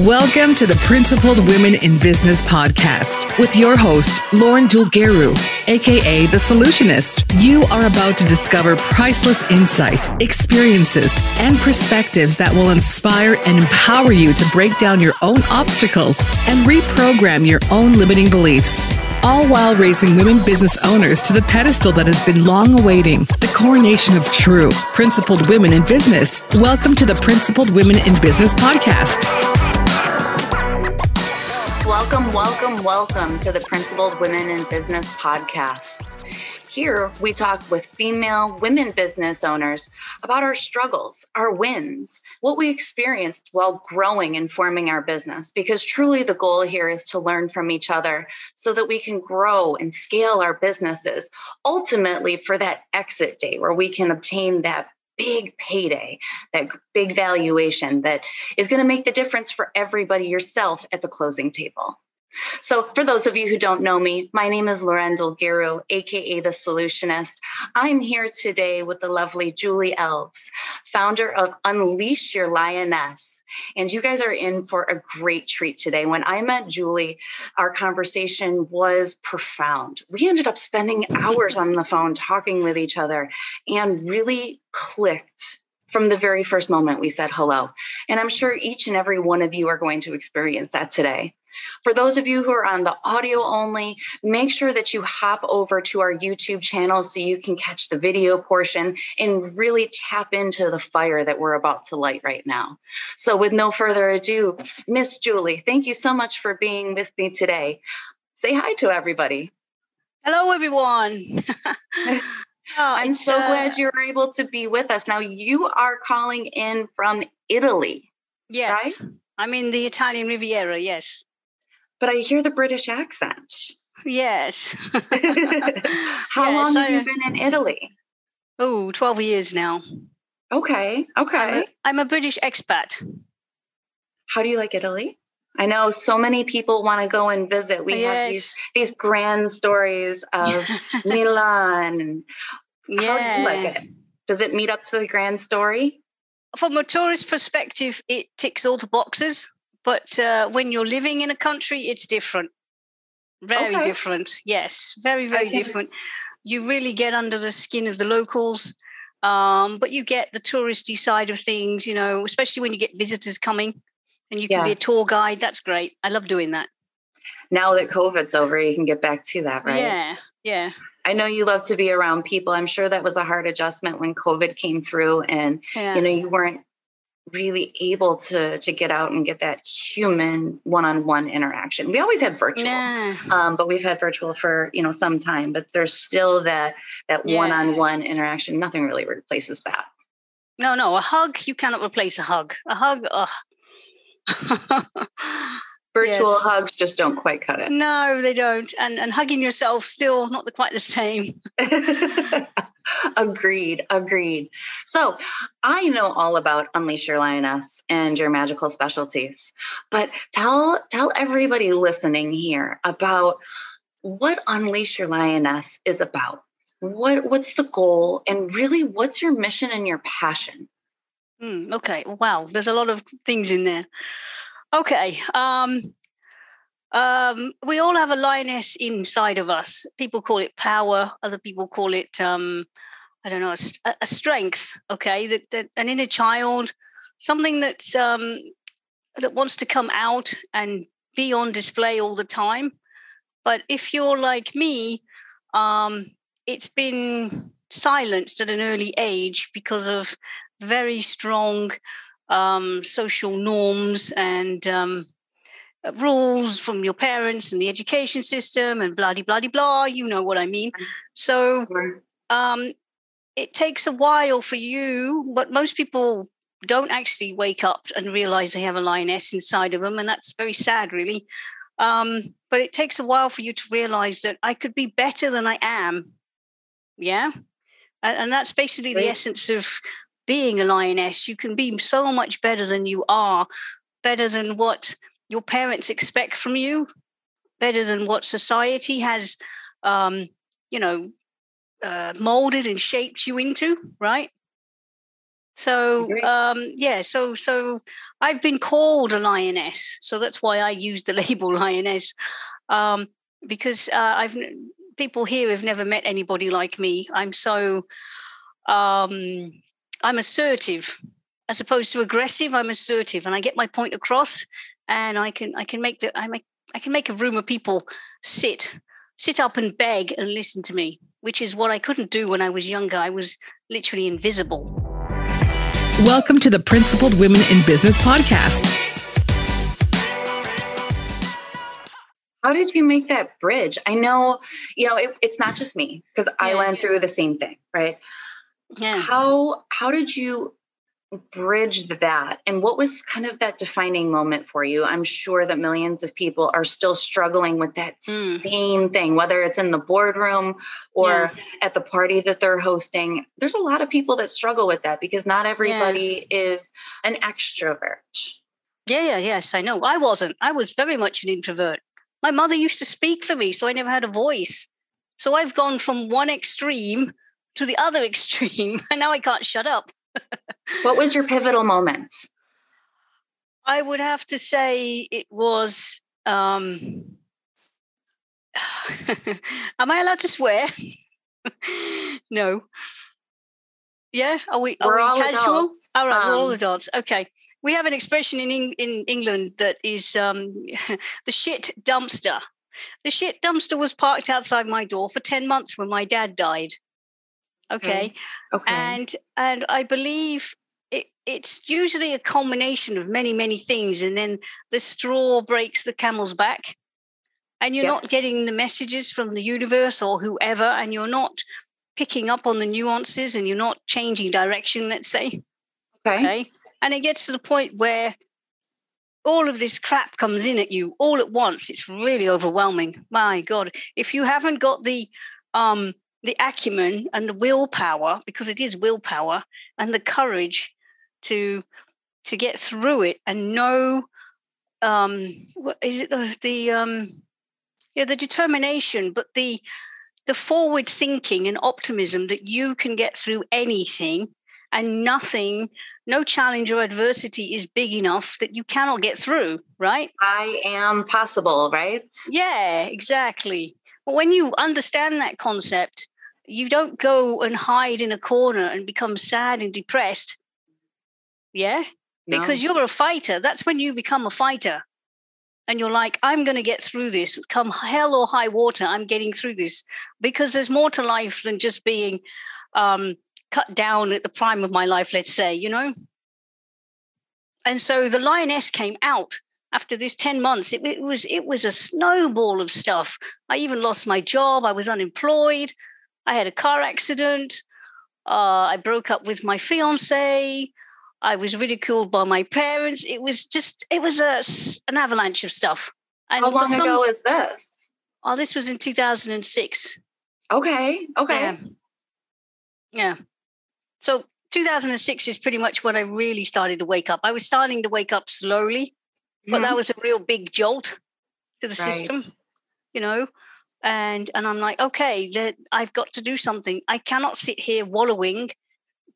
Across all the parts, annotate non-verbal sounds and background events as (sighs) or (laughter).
Welcome to the Principled Women in Business podcast with your host, Lauren Dulgheru, aka The Solutionist. You are about to discover priceless insight, experiences, and perspectives that will inspire and empower you to break down your own obstacles and reprogram your own limiting beliefs all while raising women business owners to the pedestal that has been long awaiting the coronation of true, principled women in business. Welcome to the Principled Women in Business podcast. Welcome, welcome, welcome to the Principled Women in Business podcast. Here, we talk with female women business owners about our struggles, our wins, what we experienced while growing and forming our business. Because truly, the goal here is to learn from each other so that we can grow and scale our businesses, ultimately, for that exit day where we can obtain that big payday, that big valuation that is going to make the difference for everybody yourself at the closing table. So, for those of you who don't know me, my name is Lauren Dulgheru, aka The Solutionist. I'm here today with the lovely Julie Elves, founder of Unleash Your Lioness. And you guys are in for a great treat today. When I met Julie, our conversation was profound. We ended up spending hours on the phone talking with each other and really clicked from the very first moment we said hello. And I'm sure each and every one of you are going to experience that today. For those of you who are on the audio only, make sure that you hop over to our YouTube channel so you can catch the video portion and really tap into the fire that we're about to light right now. So, with no further ado, Miss Julie, thank you so much for being with me today. Say hi to everybody. Hello, everyone. (laughs) Oh, I'm so uh, glad you were able to be with us. Now, you are calling in from Italy. Yes. Right? I'm in the Italian Riviera, yes but I hear the British accent. Yes. (laughs) How long have you been in Italy? Oh, 12 years now. Okay. Okay. I'm a, I'm a British expat. How do you like Italy? I know so many people want to go and visit. We yes. have these these grand stories of (laughs) Milan. Yeah. How do you like it? Does it meet up to the grand story? From a tourist perspective, it ticks all the boxes. But uh, when you're living in a country, it's different. Very okay. different. Yes, very, very okay. different. You really get under the skin of the locals. Um, but you get the touristy side of things, you know, especially when you get visitors coming and you can yeah. be a tour guide. That's great. I love doing that. Now that COVID's over, you can get back to that, right? Yeah, yeah. I know you love to be around people. I'm sure that was a hard adjustment when COVID came through and yeah. you know you weren't really able to to get out and get that human one-on-one interaction. We always had virtual yeah. um, but we've had virtual for you know some time but there's still that that yeah. one-on-one interaction. Nothing really replaces that. No no a hug you cannot replace a hug. A hug (laughs) virtual yes. hugs just don't quite cut it. No they don't. And and hugging yourself still not the, quite the same. (laughs) Agreed agreed. So i know all about unleash your lioness and your magical specialties but tell tell everybody listening here about what unleash your lioness is about. What what's the goal and really what's your mission and your passion? Mm, okay. Wow there's a lot of things in there okay um um, we all have a lioness inside of us. People call it power. Other people call it, um, I don't know, a, a, strength. Okay, that, that an inner child, something that um, that wants to come out and be on display all the time. But if you're like me, um, it's been silenced at an early age because of very strong um, social norms and um, uh, rules from your parents and the education system and bloody bloody blah blah. You know what I mean. So um, it takes a while for you, but most people don't actually wake up and realize they have a lioness inside of them, and that's very sad, really. Um, but it takes a while for you to realize that I could be better than I am. Yeah. And, and that's basically the essence of being a lioness. You can be so much better than you are, better than what your parents expect from you better than what society has um, you know uh, molded and shaped you into right So um, yeah, so so I've been called a lioness, so that's why I use the (laughs) label lioness, um, because uh, I've people here have never met anybody like me. I'm so um, I'm assertive as opposed to aggressive. I'm assertive, and I get my point across, and I can I can make the I make I can make a room of people sit sit up and beg and listen to me, which is what I couldn't do when I was younger. I was literally invisible. Welcome to the Principled Women in Business podcast. How did you make that bridge? I know, you know, it, it's not just me because I went through the same thing, right? Yeah. How how did you bridge that and what was kind of that defining moment for you i'm sure that millions of people are still struggling with that mm. same thing whether it's in the boardroom or yeah. at the party that they're hosting there's a lot of people that struggle with that because not everybody yeah. is an extrovert yeah yeah yes i know i wasn't i was very much an introvert my mother used to speak for me so i never had a voice so i've gone from one extreme to the other (laughs) extreme and now i can't shut up what was your pivotal moment? I would have to say it was. Um, (sighs) am I allowed to swear? (laughs) no. Yeah, are we? Are we're we casual? Adults. All right, um, we're all um, adults. Okay, we have an expression in in England that is um, (laughs) the shit dumpster. The shit dumpster was parked outside my door for ten months when my dad died. Okay. Okay. And and I believe it, it's usually a culmination of many, many things. And then the straw breaks the camel's back. And you're not getting the messages from the universe or whoever, and you're not picking up on the nuances and you're not changing direction, let's say. Okay. okay? And it gets to the point where all of this crap comes in at you all at once. It's really overwhelming. My God. If you haven't got the um the acumen and the willpower, because it is willpower, and the courage to to get through it and know um what is it the, the um yeah the determination but the the forward thinking and optimism that you can get through anything and nothing no challenge or adversity is big enough that you cannot get through right? I am possible right? Yeah exactly but when you understand that concept you don't go and hide in a corner and become sad and depressed. Yeah. No. Because you're a fighter. That's when you become a fighter. And you're like, I'm going to get through this. Come hell or high water, I'm getting through this. Because there's more to life than just being um, cut down at the prime of my life, let's say, you know? And so the lioness came out after this 10 months it, it, was it was a snowball of stuff i even lost my job i was unemployed I had a car accident. Uh, I broke up with my fiance. I was ridiculed by my parents. It was just, it was a, an avalanche of stuff. And How long some, ago was this? Oh, this was in 2006. Okay. Okay. Yeah. yeah. So 2006 is pretty much when I really started to wake up. I was starting to wake up slowly, but mm-hmm. that was a real big jolt to the right. system, you know and and i'm like okay that i've got to do something. I cannot sit here wallowing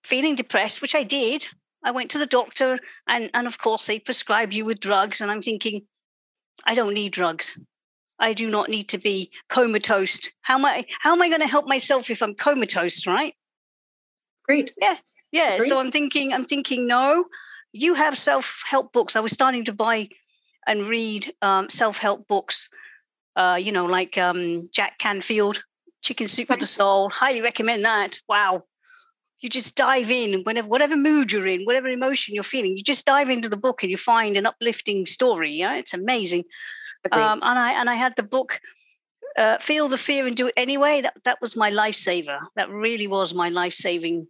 feeling depressed which i did. I went to the doctor and and of course they prescribed you with drugs and i'm thinking i don't need drugs. I do not need to be comatose. How am i how am i going to help myself if i'm comatose right? Great. Yeah yeah so i'm thinking i'm thinking no you have self-help books. I was starting to buy and read um, self-help books uh, you know, like um, Jack Canfield, Chicken Soup for the (laughs) Soul. Highly recommend that. Wow. You just dive in whenever, whatever mood you're in, whatever emotion you're feeling, you just dive into the book and you find an uplifting story. Yeah, it's amazing. Um, and I and I had the book, uh, Feel the Fear and Do It Anyway. That that was my lifesaver. That really was my life saving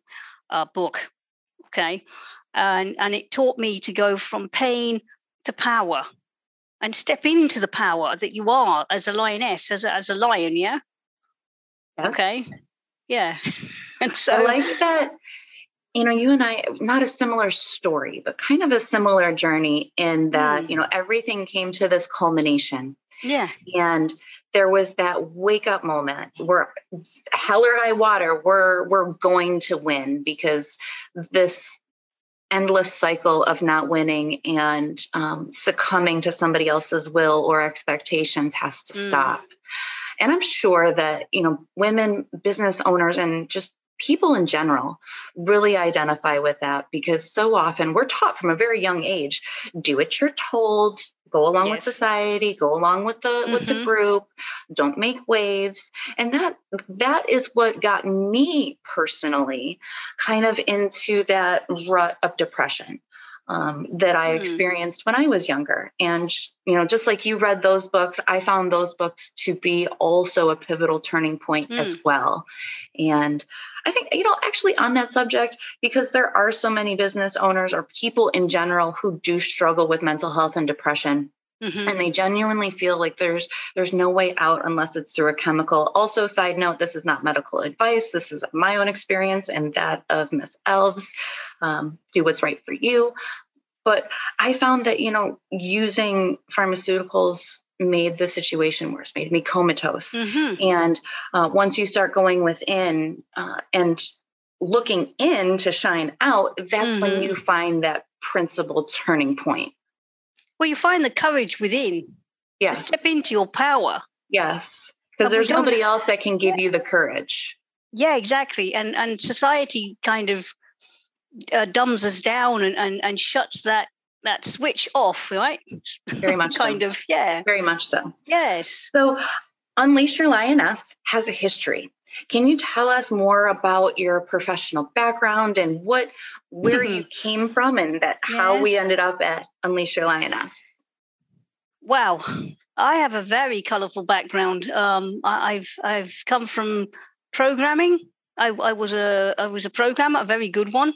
uh, book. Okay, and and it taught me to go from pain to power and step into the power that you are as a lioness, as a, as a lion. Yeah. yeah. Okay. Yeah. (laughs) and so I like that. You know, you and I, not a similar story, but kind of a similar journey in that, mm. you know, everything came to this culmination. Yeah. And there was that wake up moment where hell or high water, we're we're going to win because this endless cycle of not winning and um, succumbing to somebody else's will or expectations has to mm. stop. And I'm sure that, you know, women business owners and just people in general really identify with that because so often we're taught from a very young age do what you're told go along yes. with society go along with the mm-hmm. with the mm-hmm. group don't make waves and that that is what got me personally kind of into that rut of depression um, that I mm. experienced when I was younger. And, you know, just like you read those books, I found those books to be also a pivotal turning point mm. as well. And I think, you know, actually on that subject, because there are so many business owners or people in general who do struggle with mental health and depression. Mm-hmm. and they genuinely feel like there's there's no way out unless it's through a chemical also side note this is not medical advice this is my own experience and that of miss elves um, do what's right for you but i found that you know using pharmaceuticals made the situation worse made me comatose mm-hmm. and uh, once you start going within uh, and looking in to shine out that's mm-hmm. when you find that principal turning point well, you find the courage within yes. to step into your power. Yes, because there's nobody else that can give you the courage. Yeah, exactly. And and society kind of uh, dumbs us down and, and and shuts that that switch off, right? Very much (laughs) kind so. of, yeah. Very much so. Yes. So Unleash Your Lioness has a history. Can you tell us more about your professional background and what where mm-hmm. you came from and that yes. how we ended up at Unleash Your Lioness? Wow. I have a very colorful background. Um, I, have I've come from programming. I, I, was a I was a programmer, a very good one.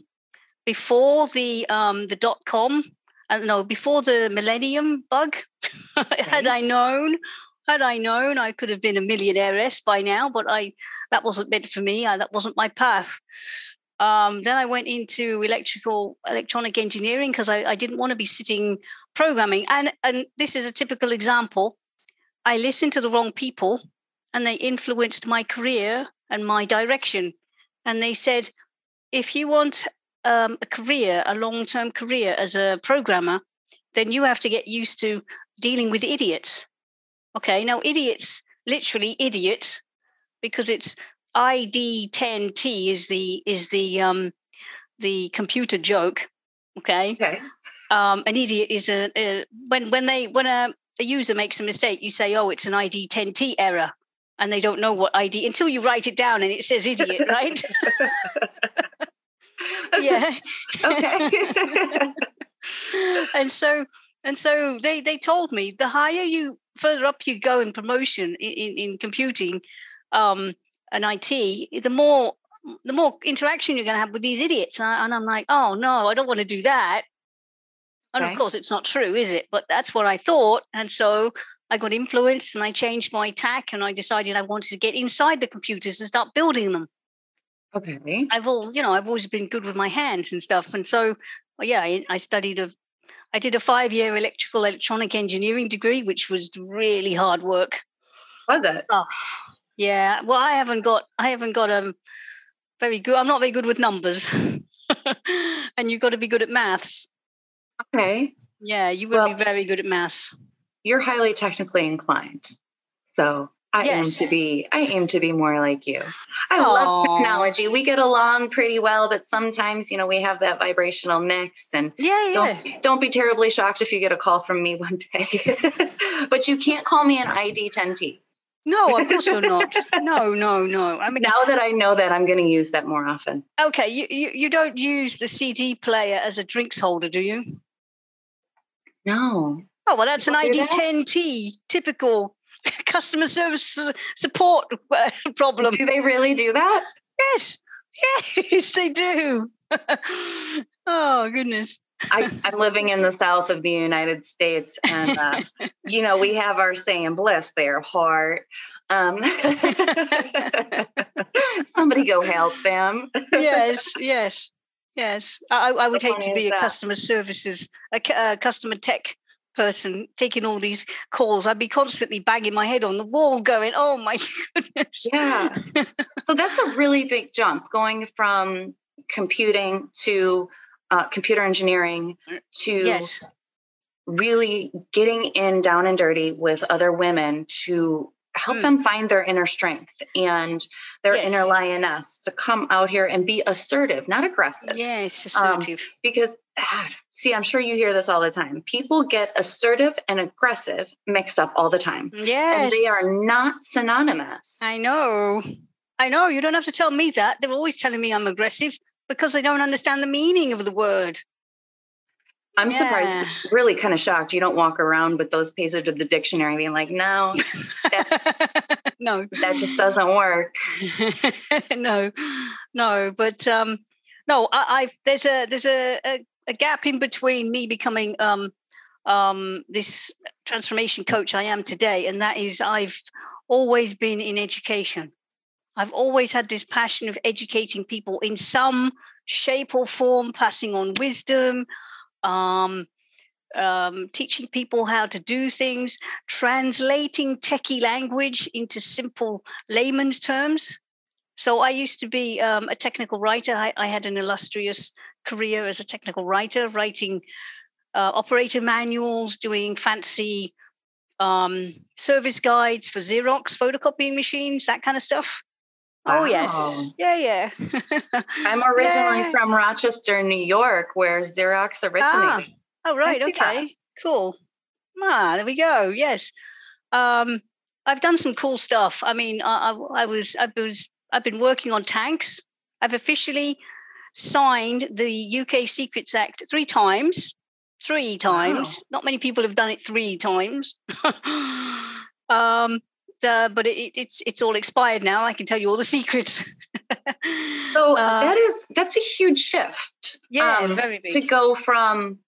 Before the um, the dot com, uh, no, before the millennium bug, (laughs) okay. had I known had I known, I could have been a millionairess by now, but I that wasn't meant for me. I, that wasn't my path. Um, then I went into electrical electronic engineering because I, I didn't want to be sitting programming. And and this is a typical example. I listened to the wrong people, and they influenced my career and my direction. And they said, if you want um, a career, a long term career as a programmer, then you have to get used to dealing with idiots Okay, now idiots, literally idiots, because it's ID10T is the is the um the computer joke. Okay. Okay. Um, an idiot is a, a when when they when a, a user makes a mistake, you say, "Oh, it's an ID10T error," and they don't know what ID until you write it down and it says idiot, (laughs) right? (laughs) yeah. Okay. (laughs) and so and so they they told me the higher you further up you go in promotion in, in, in computing um, and IT, the more the more interaction you're going to have with these idiots. And, I, am like, oh no, I don't want to do that. And okay. of course, it's not true, is it? But that's what I thought. And so I got influenced and I changed my tack and I decided I wanted to get inside the computers and start building them. Okay. I've all, you know, I've always been good with my hands and stuff. And so, well, yeah, I, I studied a I did a five year electrical electronic engineering degree, which was really hard work. Was it? Oh, yeah. Well, I haven't got, I haven't got a um, very good, I'm not very good with numbers. (laughs) and you've got to be good at maths. Okay. Yeah, you would well, be very good at maths. You're highly technically inclined. So I yes. aim to be I aim to be more like you. I Aww. love technology. We get along pretty well, but sometimes, you know, we have that vibrational mix and yeah, yeah. Don't, don't be terribly shocked if you get a call from me (laughs) one day. (laughs) but you can't call me an ID 10T. No, of course you're not. No, no, no. I mean, now that I know that, I'm going to use that more often. Okay, you, you you don't use the CD player as a drinks holder, do you? No. Oh well, that's an ID 10T, typical (laughs) customer service support uh, (laughs) problem. Do they really do that? Yes, yes, they do. (laughs) oh goodness. I, am living in the south of the United States, and uh, you know we have our saying "bless their heart." Um, somebody go help them. yes, yes, yes. I, I would hate to be a customer services, a, a customer tech person taking all these calls, I'd be constantly banging my head on the wall, going, "Oh my (laughs) goodness!" Yeah. so that's a really big jump going from computing to uh, computer engineering Mm, to Yes. really getting in down and dirty with other women to help Mm. them find their inner strength and their Yes. inner lioness to come out here and be assertive, not aggressive. Yes, Um, assertive. Because, ah, see, I'm sure you hear this all the time. People get assertive and aggressive mixed up all the time, yes. and they are not synonymous. I know. I know. You don't have to tell me that. They're always telling me I'm aggressive because they don't understand the meaning of the word. I'm Yeah. surprised, really kind of shocked. You don't walk around with those pages of the dictionary being like, no, (laughs) no. that just doesn't work. (laughs) no, no, but um, no, I, I there's a there's a, a, a gap in between me becoming um, um, this transformation coach I am today, and that is I've always been in education. I've always had this passion of educating people in some shape or form, passing on wisdom, um, um, teaching people how to do things, translating techie language into simple layman's terms. So I used to be um, a technical writer. I, I, had an illustrious career as a technical writer, writing uh, operator manuals, doing fancy um, service guides for Xerox photocopying machines, that kind of stuff. Wow. Oh yes, yeah, yeah. (laughs) I'm originally yeah. from Rochester, New York, where Xerox originated. Ah. Oh right, okay, cool. Ah, there we go. Yes, um, I've done some cool stuff. I mean, I, I, I was, I was, I've been working on tanks. I've officially signed the UK Secrets Act three times. Three times. Wow. Not many people have done it three times. (laughs) um, uh, but it, it's it's all expired now. I can tell you all the (laughs) secrets. so uh, that is that's a huge shift. Yeah, um, very big. To go from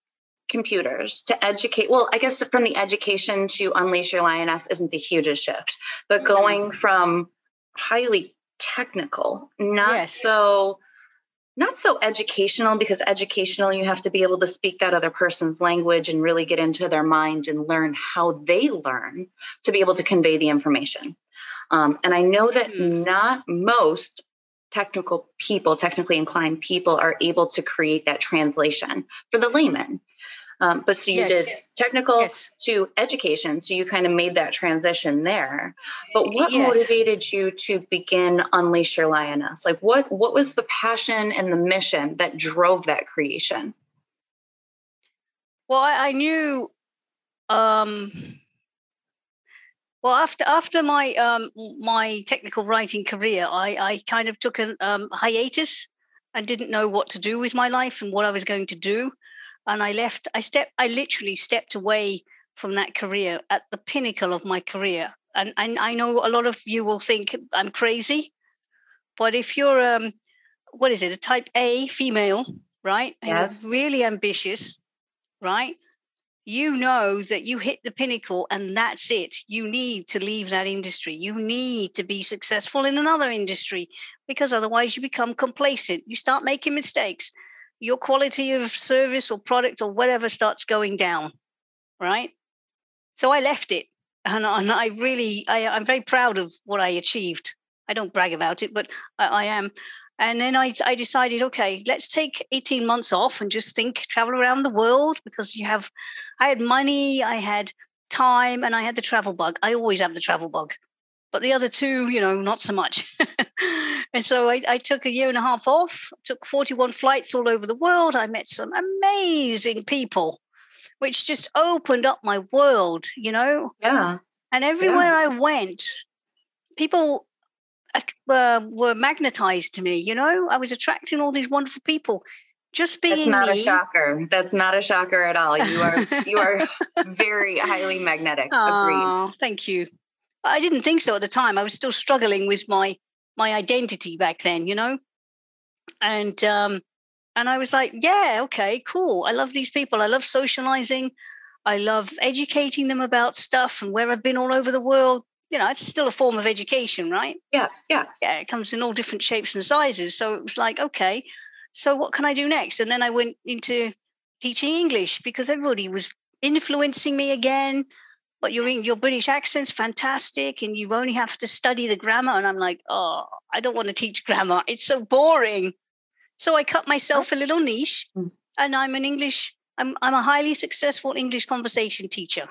computers to educate. Well, I guess from the education to unleash your lioness isn't the hugest shift, but going from highly technical, not yes. so not so educational because educational you have to be able to speak that other person's language and really get into their mind and learn how they learn to be able to convey the information um, and i know that mm-hmm. not most technical people technically inclined people are able to create that translation for the layman um, but so you yes. did technical yes. to education so you kind of made that transition there but what yes. motivated you to begin unleash your lioness like what what was the passion and the mission that drove that creation well i, I knew um well after after my um my technical writing career i i kind of took a um, hiatus and didn't know what to do with my life and what i was going to do and I left. I stepped. I literally stepped away from that career at the pinnacle of my career. And, and I know a lot of you will think I'm crazy, but if you're um, what is it, a type A female, right? And yes. you're really ambitious, right? You know that you hit the pinnacle and that's it. You need to leave that industry. You need to be successful in another industry because otherwise you become complacent. You start making mistakes your quality of service or product or whatever starts going down right? So i left it and, and i really I, am very proud of what i achieved. I don't brag about it but i, I am. And then I, I decided okay let's take 18 months off and just think travel around the world because you have i had money i had time and i had the travel bug. I always have the travel bug but the other two, you know, not so much. (laughs) and so I, I, took a year and a half off, took 41 flights all over the world. I met some amazing people, which just opened up my world, you know? Yeah. And everywhere yeah. I went, people uh, were magnetized to me, you know? I was attracting all these wonderful people. Just being That's not me. a shocker. That's not a shocker at all. You are you are (laughs) very highly magnetic. Oh, Agreed. thank you. I didn't think so at the time. I was still struggling with my my identity back then, you know. And um, and I was like, yeah, okay, cool. I love these people. I love socializing. I love educating them about stuff and where I've been all over the world. You know, it's still a form of education, right? Yes, yes. Yeah, it comes in all different shapes and sizes. So it was like, okay, so what can I do next? And then I went into teaching English because everybody was influencing me again but your your British accent's fantastic, and you only have to study the grammar. And I'm like, oh, I don't want to teach grammar; it's so boring. So I cut myself a little niche, hmm. and I'm an English. I'm I'm a highly successful English conversation teacher.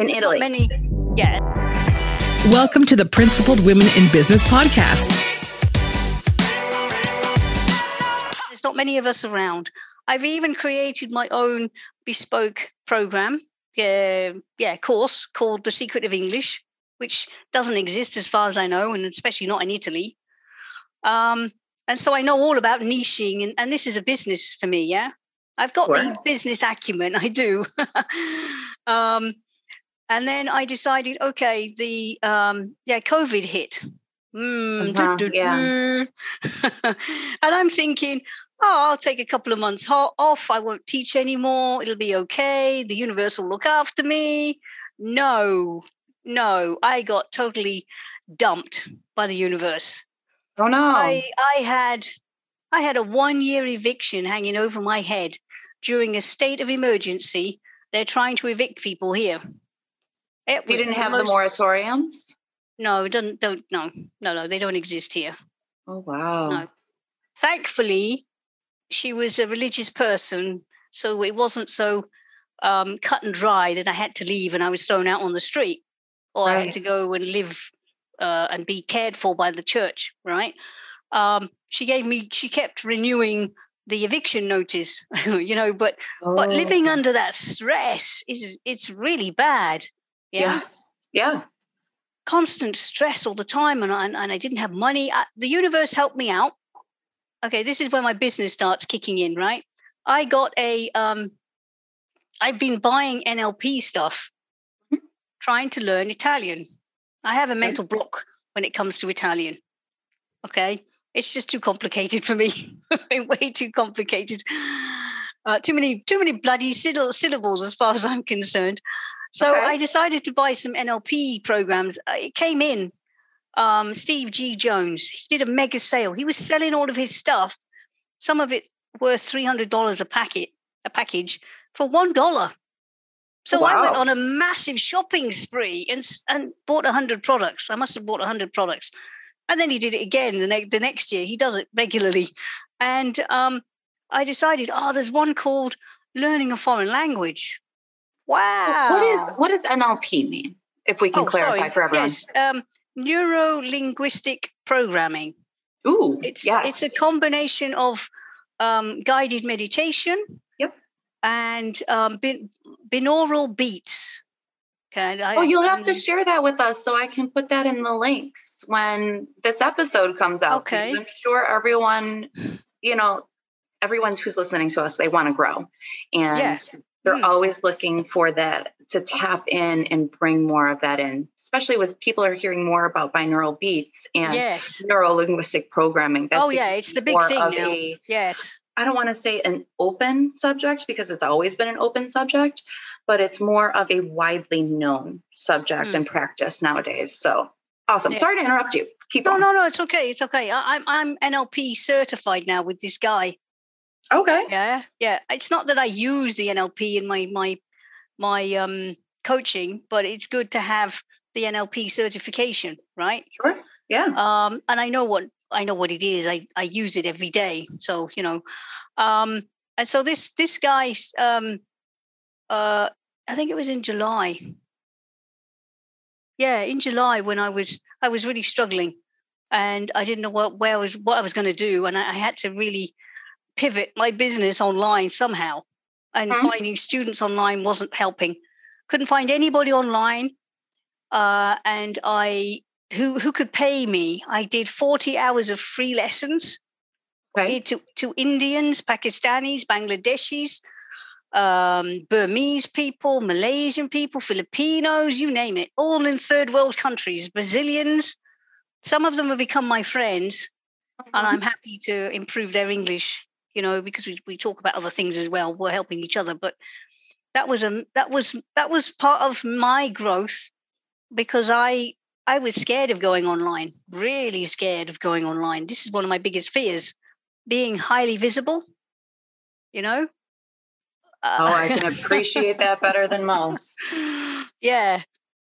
In There's Italy. not many. Yeah. Welcome to the Principled Women in Business podcast. There's not many of us around. I've even created my own bespoke program, yeah, yeah, course called The Secret of English, which doesn't exist as far as I know, and especially not in Italy. Um, and so I know all about niching, and, and this is a business for me. Yeah, I've got the business acumen. I do. (laughs) um, and then I decided, okay, the um, yeah, COVID hit. Mm, Uh-huh, yeah. (laughs) and I'm thinking, oh, I'll take a couple of months ho- off. I won't teach anymore. It'll be okay. The universe will look after me. No, no, I got totally dumped by the universe. Oh no. I I had I had a one year eviction hanging over my head during a state of emergency. They're trying to evict people here. It you didn't have the moratoriums? No, it doesn't don't no no no they don't exist here. Oh wow. No. Thankfully, she was a religious person, so it wasn't so um, cut and dry that I had to leave and I was thrown out on the street, or I had to go and live uh, and be cared for by the church. Right? Um, she gave me. She kept renewing the eviction notice, (laughs) you know. But but Oh, living under that stress is it's really bad. Yeah. Yes. Yeah. constant stress all the time and I, and I didn't have money. I, the universe helped me out. Okay, this is where my business starts kicking in, right? I got a um I've been buying NLP stuff Mhm. trying to learn Italian. I have a mental block when it comes to Italian. Okay? It's just too complicated for me. (laughs) Way too complicated. Uh, too many too many bloody syllables as far as I'm concerned. So Okay. I decided to buy some NLP programs. Uh, It came in. Um, Steve G. Jones. He did a mega sale. He was selling all of his stuff. Some of it worth three hundred dollars a packet, a package for one dollar. So I went on a massive shopping spree and and bought hundred products. I must have bought hundred products, and then he did it again the next the next year. He does it regularly, and um, I decided, oh, there's one called learning a foreign language. Wow. What is what does NLP mean? If we can Oh, clarify sorry. for everyone. Yes, um, neuro linguistic programming. Ooh. It's yes. it's a combination of um, guided meditation. Yep. And um, bin, binaural beats. Okay. I- Oh, you'll have to share that with us so I can put that in the links when this episode comes out. Okay. I'm sure everyone, you know, everyone who's listening to us, they want to grow. And Yes. They're Mm. always looking for that to tap in and bring more of that in, especially with people are hearing more about binaural beats and Yes. neuro linguistic programming. Oh, yeah, it's the big thing now. a- Yes. I don't want to say an open subject because it's always been an open subject, but it's more of a widely known subject Mm. and practice nowadays. So awesome. Yes. Sorry to interrupt you. Keep going. No, on. no, no. It's okay. It's okay. I, I'm I'm NLP certified now with this guy. Okay. Yeah, yeah. It's not that I use the NLP in my my my um coaching, but it's good to have the NLP certification, right? Sure. Yeah. Um, and I know what I know what it is. I I use it every day, so you know. Um, and so this this guy, um, uh, I think it was in July. Yeah, in July when I was I was really struggling, and I didn't know what where I was what I was going to do, and I, I had to really pivot my business online somehow. And Mhm. finding students online wasn't helping. Couldn't find anybody online, uh, and I who who could pay me. I did forty hours of free lessons to to Indians, Pakistanis, Bangladeshis, um, Burmese people, Malaysian people, Filipinos, you name it, all in third world countries, Brazilians. Some of them have become my friends, and Mhm. I'm happy to improve their English. You know, because we, we talk about other things as well. We're helping each other, but that was a that was that was part of my growth because I I was scared of going online, really scared of going online. This is one of my biggest fears, being highly visible. You know. Uh, Oh, I can (laughs) appreciate that better than most. yeah,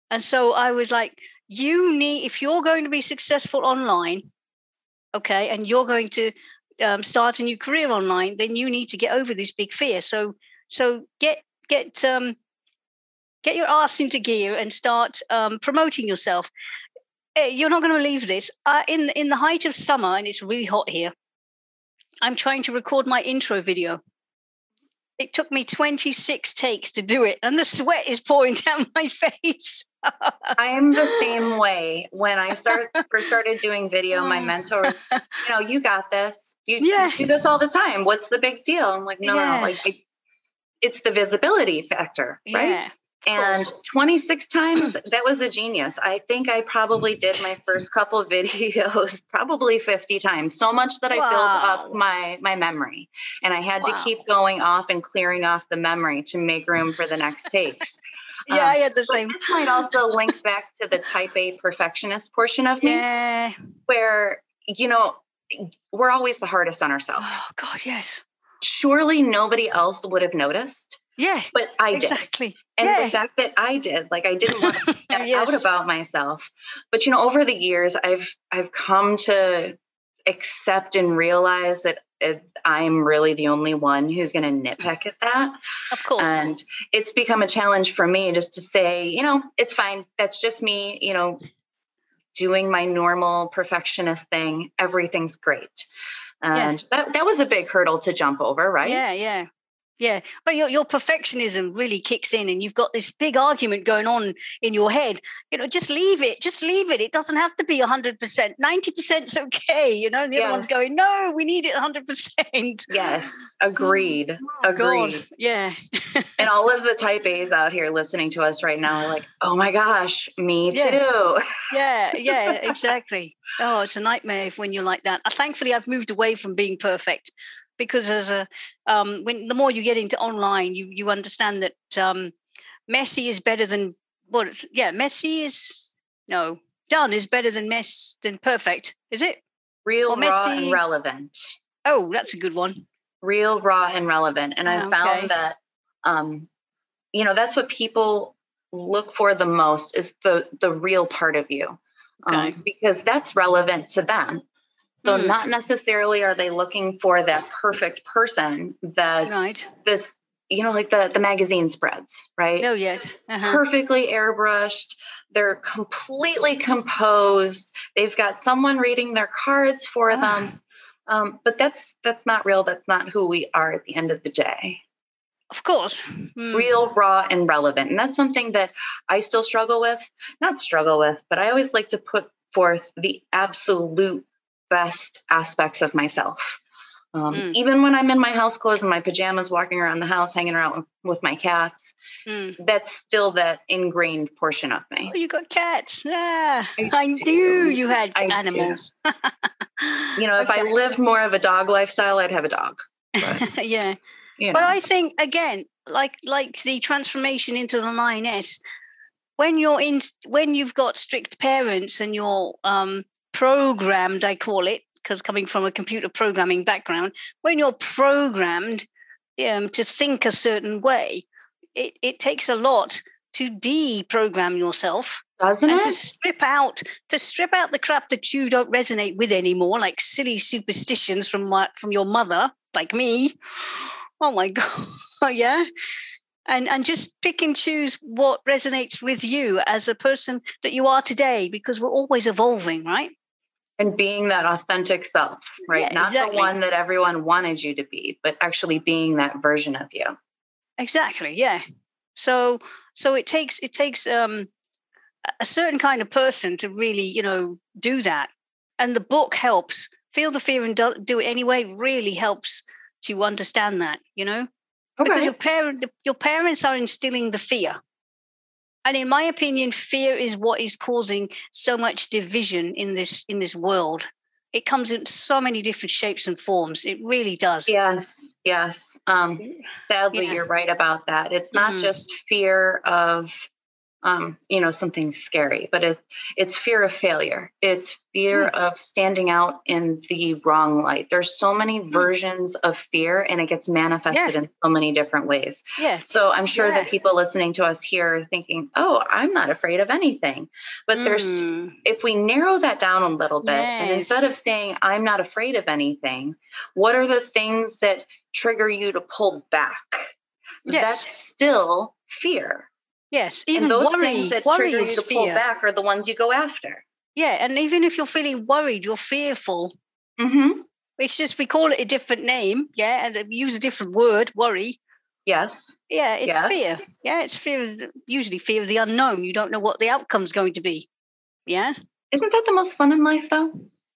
and so I was like, you need if you're going to be successful online, okay, and you're going to um, start a new career online, then you need to get over this big fear. So so get get um, get your ass into gear and start um, promoting yourself. Eh, you're not going to believe this. Uh, in in the height of summer, and it's really hot here. I'm trying to record my intro video. It took me 26 takes to do it, and the sweat is pouring (laughs) down my face. I am the same way. When I start first started doing video, my oh. mentor was, you know, you got this. You, yeah. you do this all the time. What's the big deal? I'm like, no, yeah. no, like it, it's the visibility factor, right? Yeah. And 26 times, (clears throat) that was a genius. I think I probably did my first (laughs) couple videos (laughs) probably 50 times, so much that I wow. filled up my my memory. And I had wow. to keep going off and clearing off the memory to make room for the next takes. (laughs) yeah, um, I had the same. This might also link back to the type A perfectionist portion of me. Yeah. Where, you know, we're always the hardest on ourselves. Oh God, yes. Surely nobody else would have noticed. Yeah. But I did. Exactly. And yeah. the fact that I did, like I didn't want to (laughs) get yes. out about myself. But you know, over the years I've I've come to accept and realize that it, I'm really the only one who's going to nitpick at that. Of course. And it's become a challenge for me just to say, you know, it's fine. That's just me, you know, doing my normal perfectionist thing. Everything's great. And yeah. that, that was a big hurdle to jump over, right? Yeah, yeah. Yeah, but your, your perfectionism really kicks in, and you've got this big argument going on in your head. You know, just leave it, just leave it. It doesn't have to be 100%. 90% is okay. You know, and the yeah. other one's going, no, we need it 100%. (laughs) Yes, agreed. (laughs) Oh, agreed. God. Yeah. and all of the (laughs) type A's out here listening to us right now are like, oh my gosh, me yeah. too. yeah, yeah, exactly. Oh, it's a nightmare when you're like that. Thankfully, I've moved away from being perfect because as a um, when the more you get into online, you you understand that um, messy is better than what? Well, yeah, messy is no done is better than mess than perfect. Is it real, raw, and relevant? Oh, that's a good one. Real, raw, and relevant. And I oh, found that um, you know that's what people look for the most is the the real part of you okay. um, because that's relevant to them so mm. not necessarily are they looking for that perfect person that right. this, you know, like the the magazine spreads, right? Oh yes. Uh-huh. Perfectly airbrushed. They're completely composed. They've got someone reading their cards for oh. them. Um, but that's that's not real. That's not who we are at the end of the day. Of course. Mm. Real, raw, and relevant. And that's something that I still struggle with. Not struggle with, but I always like to put forth the absolute best aspects of myself. Um, mm. Even when I'm in my house clothes and my pajamas, walking around the house, hanging around with, my cats, mm. that's still that ingrained portion of me. Oh, you got cats. Yeah, I, I knew you had I animals. (laughs) you know, if. I lived more of a dog lifestyle, I'd have a dog. But, (laughs) yeah. You know. But I think, again, like like the transformation into the lioness, when you're in, when you've got strict parents and you're um, programmed, I call it, because coming from a computer programming background, when you're programmed um, to think a certain way, it, it takes a lot to deprogram yourself. Doesn't and it? to strip out to strip out the crap that you don't resonate with anymore, like silly superstitions from my, from your mother, like me. Oh my (laughs) god, yeah and and just pick and choose what resonates with you as a person that you are today because we're always evolving right and being that authentic self, right? Yeah, Not exactly. the one that everyone wanted you to be, but actually being that version of you. Exactly. Yeah. So so it takes it takes um a certain kind of person to really, you know, do that. And the book helps. Feel the fear and do, do it anyway really helps to understand that, you know? Okay. Because your parent your parents are instilling the fear and in my opinion fear is what is causing so much division in this in this world. It comes in so many different shapes and forms. It really does. Yes yes. Um sadly yeah. you're right about that. It's not mm-hmm. just fear of um, you know something scary but it's it's fear of failure it's fear mm. of standing out in the wrong light there's so many mm. versions of fear and it gets manifested yeah. in so many different ways yeah so i'm sure yeah. that people listening to us here are thinking oh i'm not afraid of anything but mm. there's if we narrow that down a little bit yes. and instead of saying i'm not afraid of anything what are the things that trigger you to pull back yes. that's still fear Yes, even and those worry, things that worry trigger you to fear. pull back are the ones you go after. Yeah, and even if you're feeling worried, you're fearful. Mm-hmm. It's just we call it a different name, yeah, and use a different word, worry. Yes. Yeah, it's yes. fear. Yeah, it's fear. The, usually, fear of the unknown. You don't know what the outcome's going to be. Yeah. Isn't that the most fun in life, though,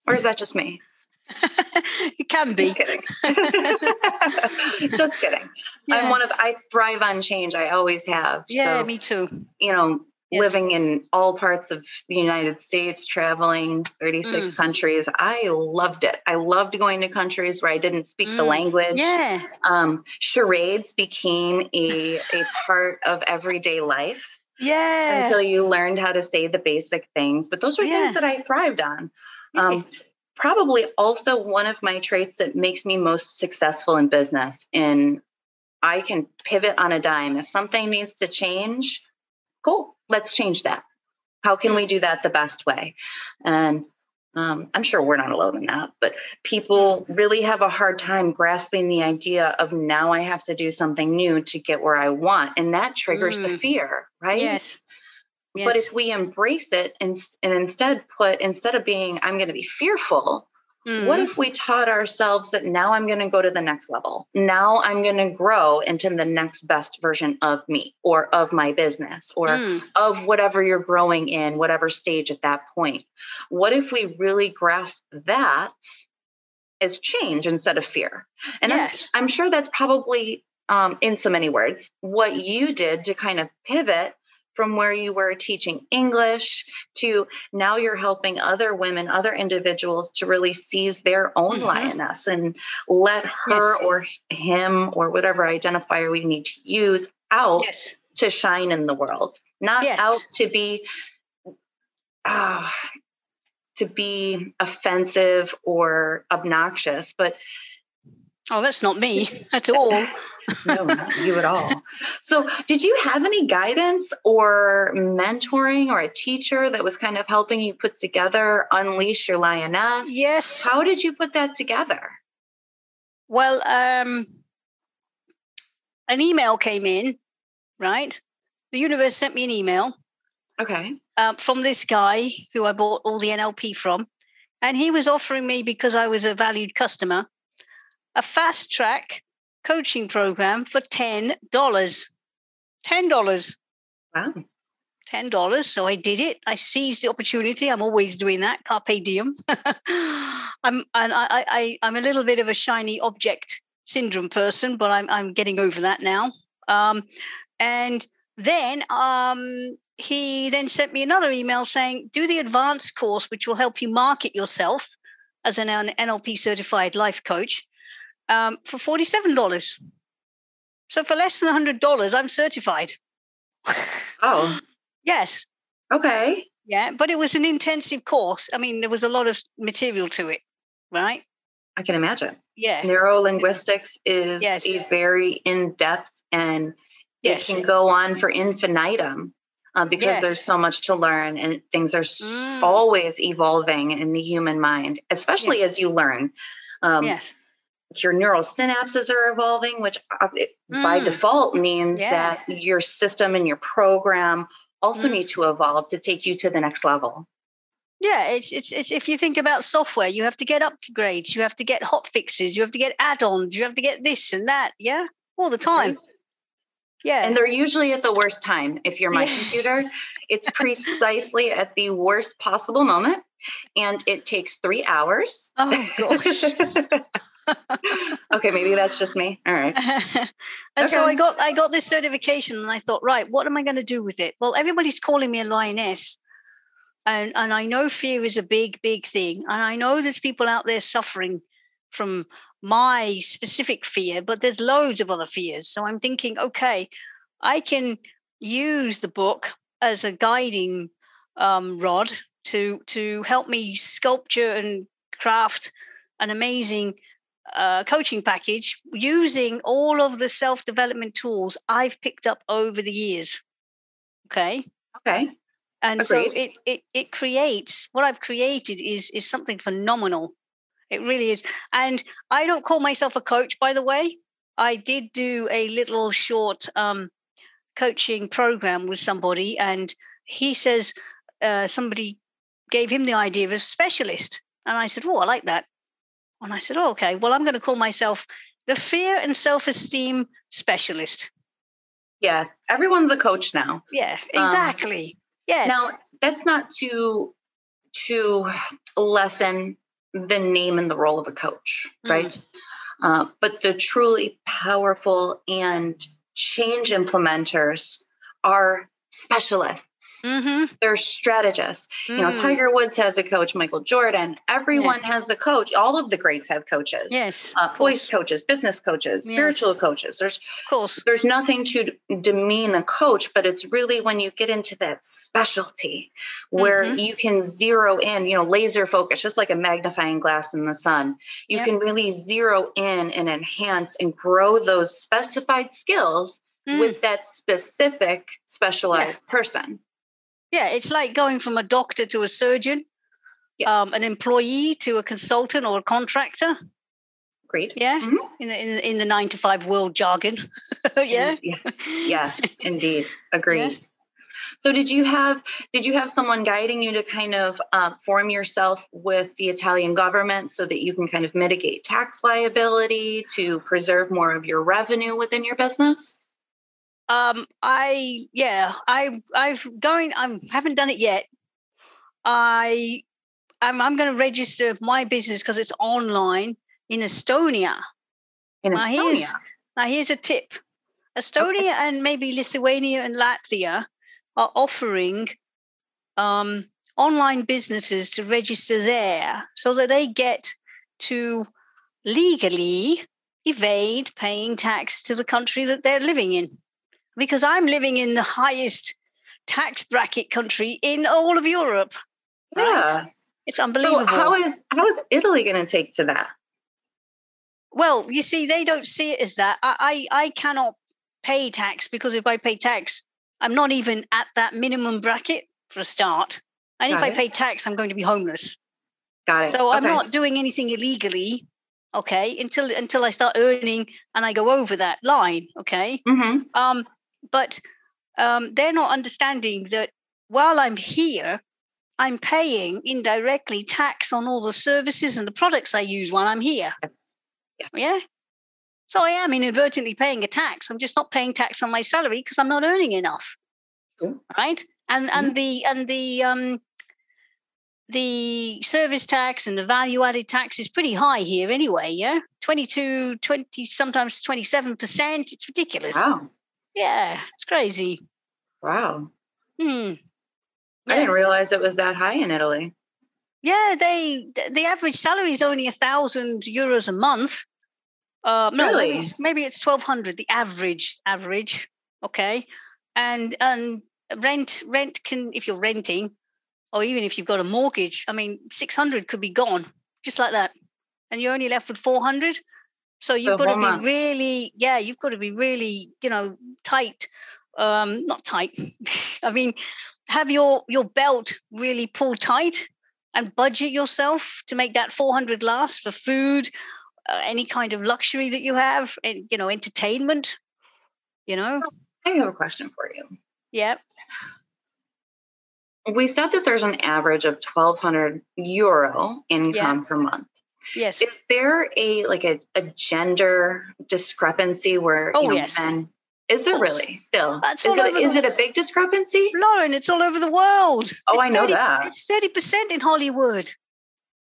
or is that just me? (laughs) it can be. Just kidding. (laughs) Just kidding. Yeah. I'm one of I thrive on change. I always have. Yeah, so, me too. You know, yes. living in all parts of the United States, traveling 36 mm. countries. I loved it. I loved going to countries where I didn't speak mm. the language. Yeah. Um, charades became a a part of everyday life. Yeah. Until you learned how to say the basic things. But those are yeah. things that I thrived on. Um, probably also one of my traits that makes me most successful in business in i can pivot on a dime. If something needs to change cool let's change that. How can we do that the best way? And um, i'm sure we're not alone in that but people really have a hard time grasping the idea of now i have to do something new to get where i want and that triggers mm. the fear right? Yes Yes. But if we embrace it and, and instead put, instead of being, I'm going to be fearful, mm. what if we taught ourselves that now I'm going to go to the next level? Now I'm going to grow into the next best version of me or of my business or mm. of whatever you're growing in, whatever stage at that point. What if we really grasp that as change instead of fear? And yes. I'm, I'm sure that's probably um, in so many words, what you did to kind of pivot from where you were teaching English to now you're helping other women, other individuals to really seize their own mm-hmm. lioness and let her yes. or him or whatever identifier we need to use out yes. to shine in the world, not yes. out to be. Uh, to be offensive or obnoxious, but Oh, that's not me at all. (laughs) no, not you at all. So, did you have any guidance or mentoring or a teacher that was kind of helping you put together Unleash Your Lioness? Yes. How did you put that together? Well, um, an email came in, right? The universe sent me an email. Okay. Um, from this guy who I bought all the NLP from. And he was offering me, because I was a valued customer, a fast track coaching program for $10. $10. Wow. $10. So I did it. I seized the opportunity. I'm always doing that. Carpe diem. (laughs) I'm, and I, I, I'm a little bit of a shiny object syndrome person, but I'm, I'm getting over that now. Um, and then um, he then sent me another email saying, do the advanced course, which will help you market yourself as an NLP certified life coach um, for $47. So for less than $100, I'm certified. Oh. (laughs) yes. Okay. Yeah, but it was an intensive course. I mean, there was a lot of material to it, right? I can imagine. Yeah. Neuro linguistics is yes. a very in depth and yes. it can go on for infinitum uh, because yeah. there's so much to learn and things are mm. always evolving in the human mind, especially yes. as you learn. Um, yes your neural synapses are evolving, which uh, mm. by default means yeah. that your system and your program also mm. need to evolve to take you to the next level. Yeah, it's, it's it's if you think about software, you have to get upgrades, you have to get hot fixes, you have to get add-ons, you have to get this and that. Yeah, all the time. Yeah. And they're usually at the worst time. If you're my yeah. computer, it's (laughs) precisely at the worst possible moment. And it takes three hours. Oh gosh. (laughs) okay, maybe that's just me. All right. (laughs) and okay. so I got I got this certification and I thought, right, what am I going to do with it? Well, everybody's calling me a lioness. And and I know fear is a big, big thing. And I know there's people out there suffering from my specific fear, but there's loads of other fears. So I'm thinking, okay, I can use the book as a guiding um, rod to to help me sculpture and craft an amazing uh, coaching package using all of the self development tools I've picked up over the years. Okay. Okay. And Agreed. so it, it it creates what I've created is is something phenomenal. It really is. And I don't call myself a coach, by the way. I did do a little short um, coaching program with somebody, and he says uh, somebody gave him the idea of a specialist. And I said, Oh, I like that. And I said, oh, okay, well, I'm going to call myself the fear and self esteem specialist. Yes, everyone's a coach now. Yeah, um, exactly. Um, yes. Now, that's not to to lessen the name and the role of a coach, mm. right? Uh, but the truly powerful and change implementers are specialists Mm-hmm. They're strategists. Mm. You know, mm. Tiger Woods has a coach, Michael Jordan. Everyone yeah. has a coach. All of the greats have coaches. Yes. Uh, voice coaches, business coaches, yes. spiritual coaches. There's, of course, there's nothing to demean a coach, but it's really when you get into that specialty where mm-hmm. you can zero in, you know, laser focus, just like a magnifying glass in the sun. You yep. can really zero in and enhance and grow those specified skills mm. with that specific specialized yeah. person. Yeah, it's like going from a doctor to a surgeon, um, an employee to a consultant or a contractor. Great. Yeah, mm-hmm. in, the, in, the, in the nine to five world jargon. (laughs) yeah. Yes. yes, indeed. Agreed. Yeah. So did you have did you have someone guiding you to kind of uh, form yourself with the Italian government so that you can kind of mitigate tax liability to preserve more of your revenue within your business? Um, I yeah, I I've going. I haven't done it yet. I I'm I'm going to register my business because it's online in Estonia. In Estonia. Now here's, now here's a tip. Estonia okay. and maybe Lithuania and Latvia are offering um, online businesses to register there so that they get to legally evade paying tax to the country that they're living in because I'm living in the highest tax bracket country in all of Europe. Right? Yeah. It's unbelievable. So how is how is Italy going to take to that? Well, you see, they don't see it as that. I, I, I cannot pay tax because if I pay tax, I'm not even at that minimum bracket for a start. And Got if it. I pay tax, I'm going to be homeless. Got it. So okay. I'm not doing anything illegally okay until until i start earning and i go over that line okay mm-hmm. um but um, they're not understanding that while I'm here, I'm paying indirectly tax on all the services and the products I use while I'm here. Yes. yes. Yeah. So I am inadvertently paying a tax. I'm just not paying tax on my salary because I'm not earning enough. Right. And mm-hmm. and the and the um the service tax and the value added tax is pretty high here anyway, yeah? 22, 20, sometimes 27%. It's ridiculous. Wow. Yeah, it's crazy. Wow. Hmm. Yeah. I didn't realize it was that high in Italy. Yeah, they the average salary is only a thousand euros a month. Uh, no, really? maybe it's, maybe it's twelve hundred. The average, average, okay, and and rent rent can if you're renting, or even if you've got a mortgage. I mean, six hundred could be gone just like that, and you're only left with four hundred. So you've got to be really, yeah, you've got to be really, you know, tight. Um, not tight. (laughs) I mean, have your your belt really pulled tight and budget yourself to make that 400 last for food, uh, any kind of luxury that you have, and you know, entertainment. You know. I have a question for you. Yep. We said that there's an average of 1,200 euro income yep. per month. Yes. Is there a like a, a gender discrepancy where oh, you know, yes. men is there really still? That's is, it, is it a big discrepancy? Lauren, it's all over the world. Oh, it's I know 30, that. It's 30% in Hollywood.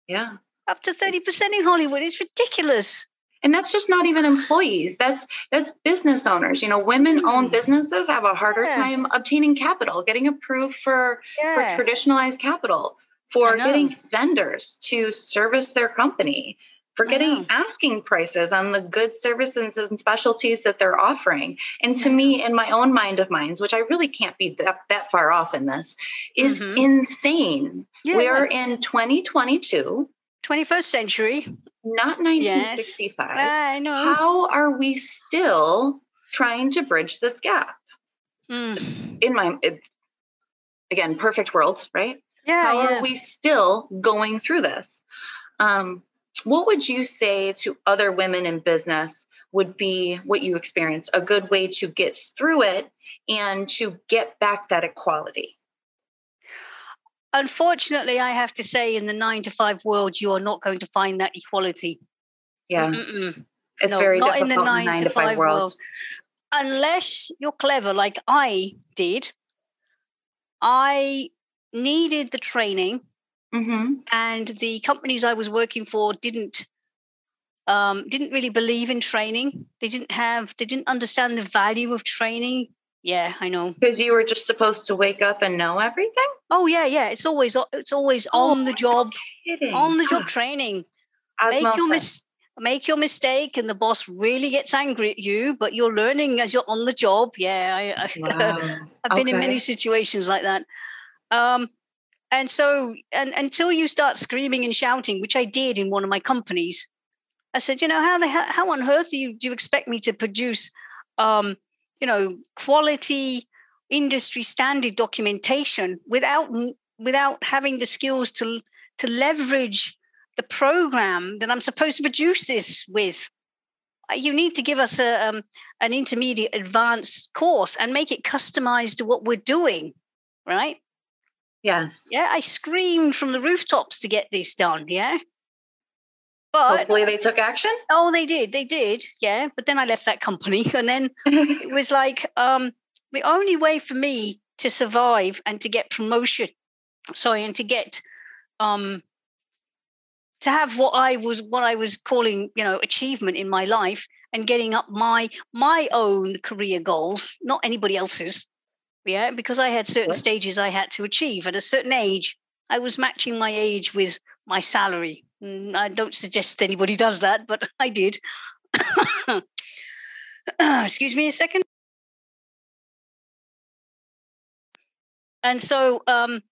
Yeah. Up to 30% in Hollywood. It's ridiculous. And that's just not even employees. That's that's business owners. You know, women owned mm. businesses have a harder yeah. time obtaining capital, getting approved for, yeah. for traditionalized capital for getting vendors to service their company, for getting asking prices on the good services and specialties that they're offering. And to me, in my own mind of minds, which I really can't be that, that far off in this, is mm-hmm. insane. Yeah. We are in 2022. 21st century. Not 1965. Yes. I know. How are we still trying to bridge this gap? Mm. In my, it, again, perfect world, right? Yeah. How yeah. are we still going through this? Um, what would you say to other women in business would be what you experience a good way to get through it and to get back that equality? Unfortunately, I have to say, in the nine to five world, you are not going to find that equality. Yeah. Mm-mm. It's no, very not difficult in the nine, in nine to, five, five world. world. Unless you're clever, like I did, I needed the training Mm-hmm. And the companies I was working for didn't um, didn't really believe in training. They didn't have they didn't understand the value of training. Yeah, I know. Because you were just supposed to wake up and know everything. Oh yeah, yeah. It's always it's always oh, on the job, on the job (sighs) training. Make your mis- make your mistake, and the boss really gets angry at you. But you're learning as you're on the job. Yeah, I, I, (laughs) wow. I've been okay. in many situations like that. Um, and so, and until you start screaming and shouting, which I did in one of my companies, I said, you know, how the how on earth do you do you expect me to produce, um, you know, quality industry standard documentation without without having the skills to to leverage the program that I'm supposed to produce this with? Uh, you need to give us a um, an intermediate advanced course and make it customized to what we're doing, right? Yes. Yeah, I screamed from the rooftops to get this done. Yeah. But hopefully they took action. Oh, they did. They did. Yeah. But then I left that company. (laughs) And then (laughs) it was like um, the only way for me to survive and to get promotion, sorry, and to get um to have what I was what I was calling, you know, achievement in my life and getting up my my own career goals, not anybody else's, yeah, because I had certain stages I had to achieve. At a certain age, I was matching my age with my salary. Mm, I don't suggest anybody does that, but (laughs) I did. (coughs) Excuse me a second. And so, um,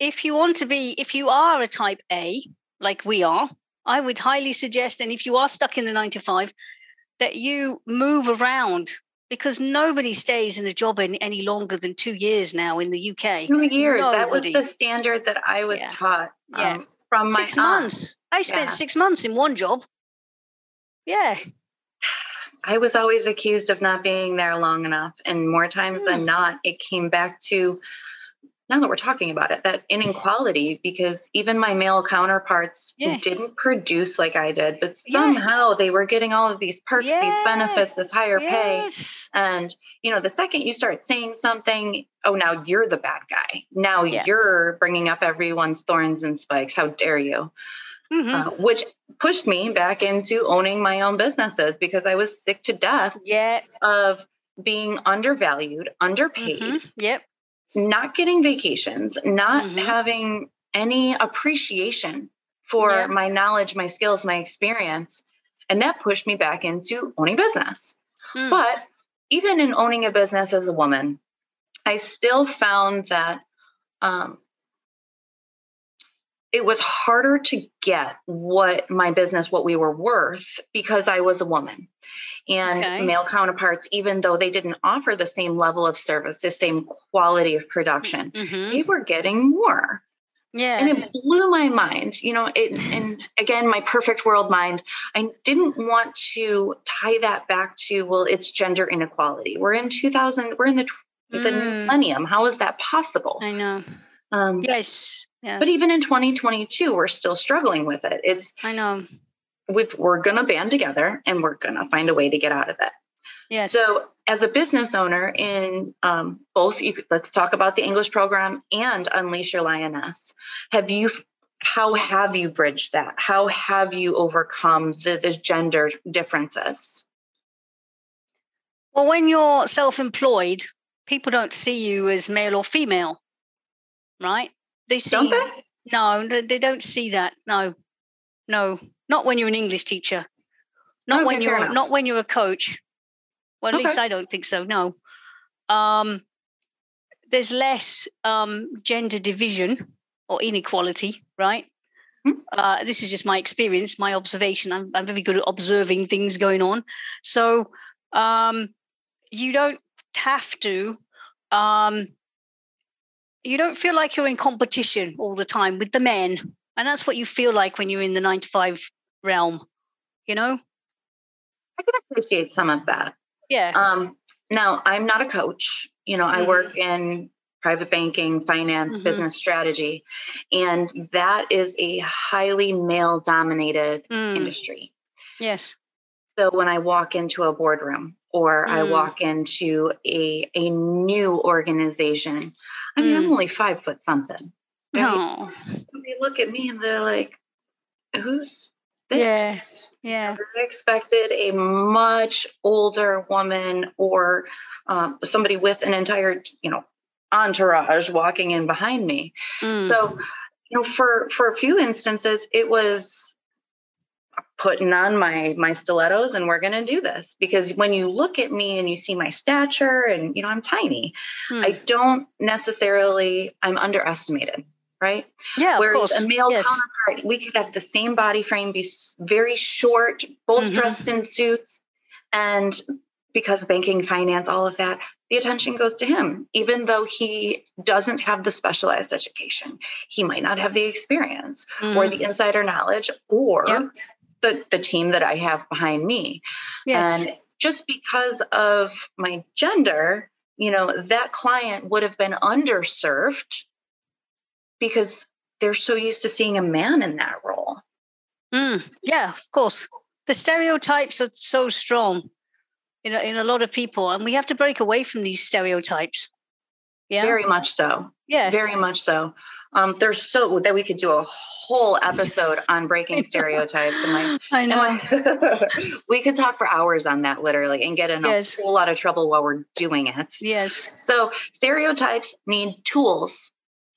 if you want to be, if you are a type A, like we are, I would highly suggest, and if you are stuck in the nine to five, that you move around because nobody stays in a job any, any longer than two years now in the UK. Two years. Nobody. That was the standard that I was yeah. taught. Um, yeah. From six my months. I spent yeah. six months in one job. Yeah. I was always accused of not being there long enough. And more times than hmm. not, it came back to now that we're talking about it, that inequality, because even my male counterparts yeah. didn't produce like I did, but somehow yeah. they were getting all of these perks, yeah. these benefits, this higher yes. pay. And, you know, the second you start saying something, oh, now you're the bad guy. Now you're bringing up everyone's thorns and spikes. How dare you? Mm-hmm. Uh, which pushed me back into owning my own businesses because I was sick to death yeah. of being undervalued, underpaid. Mm-hmm. Yep not getting vacations, not mm-hmm. having any appreciation for yeah. my knowledge, my skills, my experience. And that pushed me back into owning business. Mm. But even in owning a business as a woman, I still found that um, it was harder to get what my business, what we were worth, because I was a woman. And okay. male counterparts, even though they didn't offer the same level of service, the same quality of production, mm-hmm. they were getting more. Yeah. And it blew my mind. You know, it and again, my perfect world mind, I didn't want to tie that back to, well, it's gender inequality. We're in 2000, we're in the, mm. the millennium. How is that possible? I know. Um, yes. Yeah. But even in 2022, we're still struggling with it. It's I know. we are going to band together and we're going to find a way to get out of it. Yes. So, as a business owner in um, both, you, let's talk about the English program and Unleash Your Lioness. Have you? How have you bridged that? How have you overcome the, the gender differences? Well, when you're self-employed, people don't see you as male or female, right? They see don't they? no, they don't see that. No, no, not when you're an English teacher. Not Okay, when you're enough. not when you're a coach. Well, at least I don't think so. No. Um, there's less um, gender division or inequality, right? Hmm. Uh, this is just my experience, my observation. I'm, I'm very good at observing things going on. So um, you don't have to. Um, you don't feel like you're in competition all the time with the men, and that's what you feel like when you're in the nine to five realm. You know? I can appreciate some of that. Yeah. Um, now, I'm not a coach. You know, I Mhm. work in private banking, finance, Mhm. business strategy, and that is a highly male dominated Mm, industry. yes. So when I walk into a boardroom or I Mm. walk into a, a new organization, I mean, I'm Mm. only five foot something. right? No. They look at me and they're like, who's this? Yeah. Yeah. I expected a much older woman or um, somebody with an entire, you know, entourage walking in behind me. Mm, So, you know, for for a few instances, it was putting on my my stilettos and we're going to do this because when you look at me and you see my stature and you know I'm tiny, mm. I don't necessarily I'm underestimated, right? yeah, of Whereas course. a male yes. counterpart, we could have the same body frame, be very short, both Mhm. dressed in suits, and because banking, finance, all of that, the attention goes to him, even though he doesn't have the specialized education. He might not have the experience or Mhm. the insider knowledge or Yep. The, the team that I have behind me. yes. And just because of my gender, you know, that client would have been underserved because they're so used to seeing a man in that role. Mm, yeah, of course. The stereotypes are so strong in a, in a lot of people, and we have to break away from these stereotypes. Yeah. Very much so. yes. Very much so. Um, there's so that we could do a whole episode on breaking (laughs) stereotypes. And my, I and know. my (laughs) we could talk for hours on that literally and get in Yes. a whole lot of trouble while we're doing it. yes. So stereotypes need tools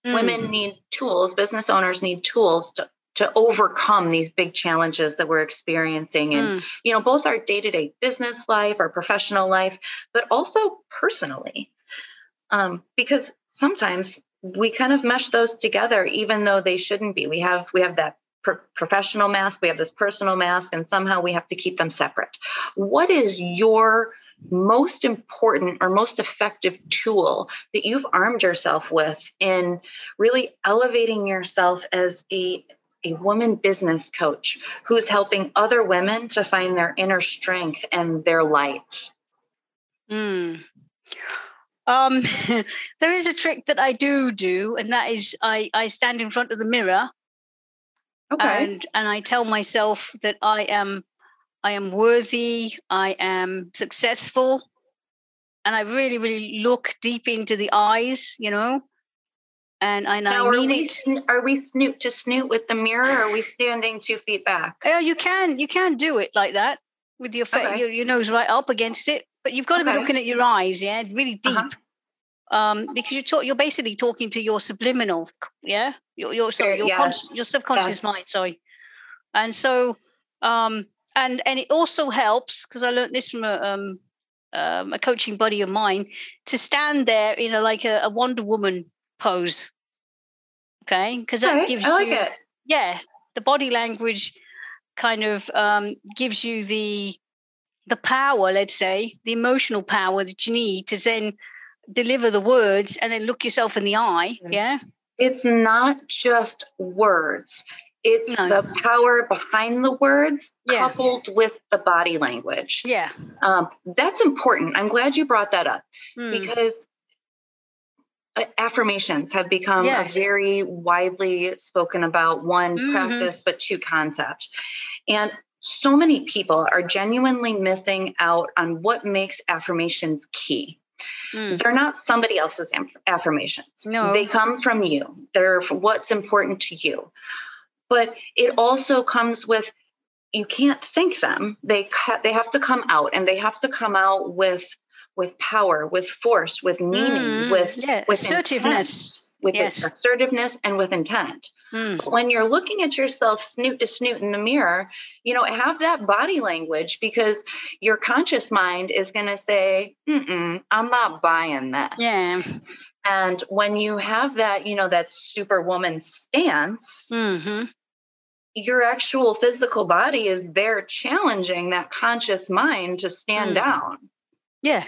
Mm, women need tools business owners need tools to, to overcome these big challenges that we're experiencing in mm, you know both our day-to-day business life our professional life but also personally um, because sometimes we kind of mesh those together even though they shouldn't be we have we have that pro- professional mask we have this personal mask and somehow we have to keep them separate what is your most important or most effective tool that you've armed yourself with in really elevating yourself as a a woman business coach who's helping other women to find their inner strength and their light. mm. Um, (laughs) there is a trick that I do do, and that is I, I stand in front of the mirror Okay. and and I tell myself that I am I am worthy, I am successful, and I really really look deep into the eyes, you know, and and now, I are mean we, it. are we snoot to snoot with the mirror or are we standing two feet back? Oh, you can you can do it like that with your Okay. your, your nose right up against it, but you've got to be looking at your eyes, yeah, really deep. Uh-huh. Um, because you're talk, you're basically talking to your subliminal, yeah, your your sorry, your cons- your subconscious mind, sorry, and so um, and and it also helps because I learned this from a um, um, a coaching buddy of mine to stand there in a like a, a Wonder Woman pose, okay, because that Okay, gives like you it. yeah the body language kind of um, gives you the the power let's say the emotional power that you need to then deliver the words and then look yourself in the eye yeah It's not just words. It's No. the power behind the words Yeah. coupled with the body language. yeah Um, that's important. I'm glad you brought that up. Mm, because uh, affirmations have become Yes. a very widely spoken about one Mhm. practice but two concept and so many people are genuinely missing out on what makes affirmations key. Mm, they're not somebody else's affirmations. No. they come from you. They're what's important to you. But it also comes with you can't think them. They they have to come out and they have to come out with with power with force with meaning mm, with yeah with assertiveness. intent. With Yes. assertiveness and with intent. Mm. When you're looking at yourself snoot to snoot in the mirror, you know, have that body language because your conscious mind is going to say, Mm-mm, I'm not buying that. Yeah. And when you have that, you know, that superwoman stance, mm-hmm. your actual physical body is there challenging that conscious mind to stand Mm. down. Yeah.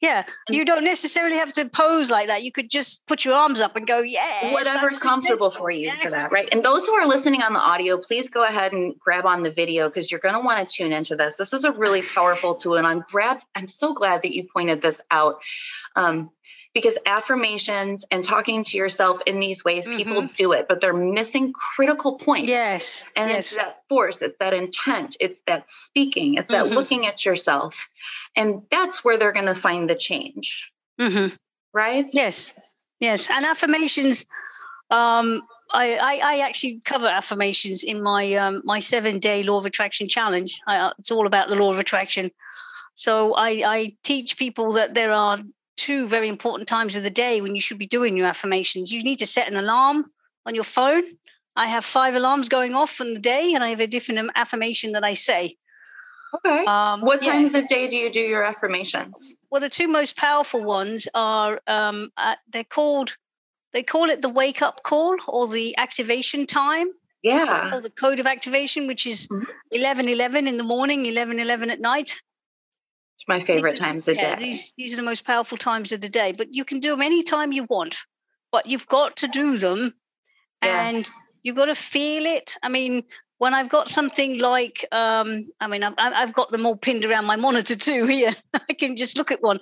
Yeah. You don't necessarily have to pose like that. You could just put your arms up and go, yeah. Whatever's comfortable for you for that, right? And those who are listening on the audio, please go ahead and grab on the video because you're going to want to tune into this. This is a really powerful tool, and I'm glad. I'm so glad that you pointed this out. Um, because affirmations and talking to yourself in these ways, people do it, but they're missing critical points. Yes. And yes. it's that force, it's that intent, it's that speaking, it's that Mhm. looking at yourself. And that's where they're going to find the change, hmm right? Yes. Yes. And affirmations. Um, I, I, I actually cover affirmations in my um, my seven day law of attraction challenge. I, uh, it's all about the law of attraction. So I, I teach people that there are two very important times of the day when you should be doing your affirmations. You need to set an alarm on your phone. I have five alarms going off in the day, and I have a different affirmation that I say. Okay. Um, what yeah. times of day do you do your affirmations? Well, the two most powerful ones are um, uh, they're called they call it the wake up call or the activation time Yeah. or the code of activation, which is Mhm. eleven eleven in the morning, eleven eleven at night. It's my favorite times of Yeah, day. these these are the most powerful times of the day. But you can do them anytime you want, but you've got to do them, Yeah. and you've got to feel it. I mean. When I've got something like, um, I mean, I've, I've got them all pinned around my monitor (laughs) too. Here, I can just look at one.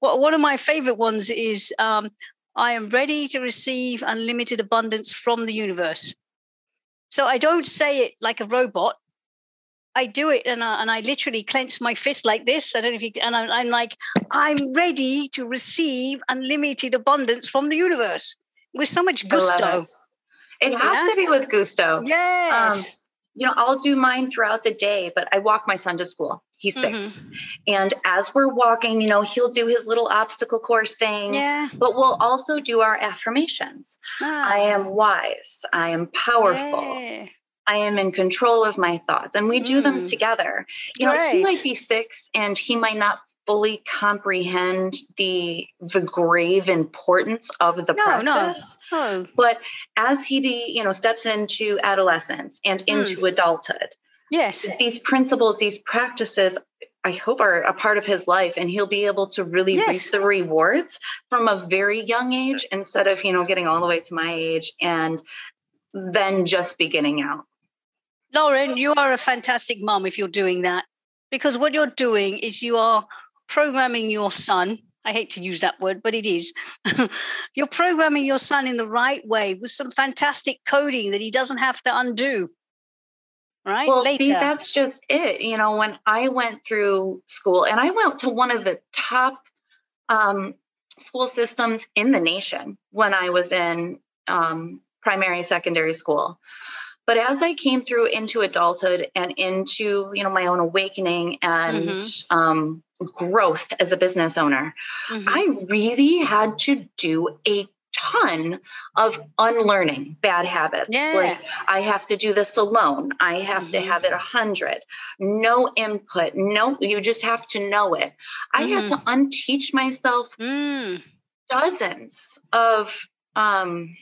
Well, one of my favorite ones is um, I am ready to receive unlimited abundance from the universe. So I don't say it like a robot. I do it and I, and I literally clench my fist like this. I don't know if you and I'm, I'm like, I'm ready to receive unlimited abundance from the universe with so much gusto. It has Yeah. to be with gusto. Yes. You know, I'll do mine throughout the day, but I walk my son to school. He's 6 Mm-hmm. And as we're walking, you know, he'll do his little obstacle course thing. yeah. But we'll also do our affirmations. Ah, I am wise. I am powerful. yeah. I am in control of my thoughts. And we do them Mm. together. You know, he might be six and he might not fully comprehend the the grave importance of the No, no. Oh, But as he be, you know, steps into adolescence and Mm. into adulthood, yes. these principles, these practices, I hope are a part of his life and he'll be able to really Yes. reap the rewards from a very young age instead of, you know, getting all the way to my age and then just beginning out. Lauren, you are a fantastic mom if you're doing that. Because what you're doing is you are programming your son. I hate to use that word, but it is. (laughs) you're programming your son in the right way with some fantastic coding that he doesn't have to undo. Right? Well, Later. see, that's just it. You know, when I went through school and I went to one of the top um, school systems in the nation when I was in um, primary, secondary school. But as I came through into adulthood and into, you know, my own awakening and Mhm. um, growth as a business owner, Mhm. I really had to do a ton of unlearning bad habits. yeah. Like I have to do this alone. I have to Mhm. have it a hundred. No input. No, you just have to know it. I had to unteach myself Mm, dozens of um,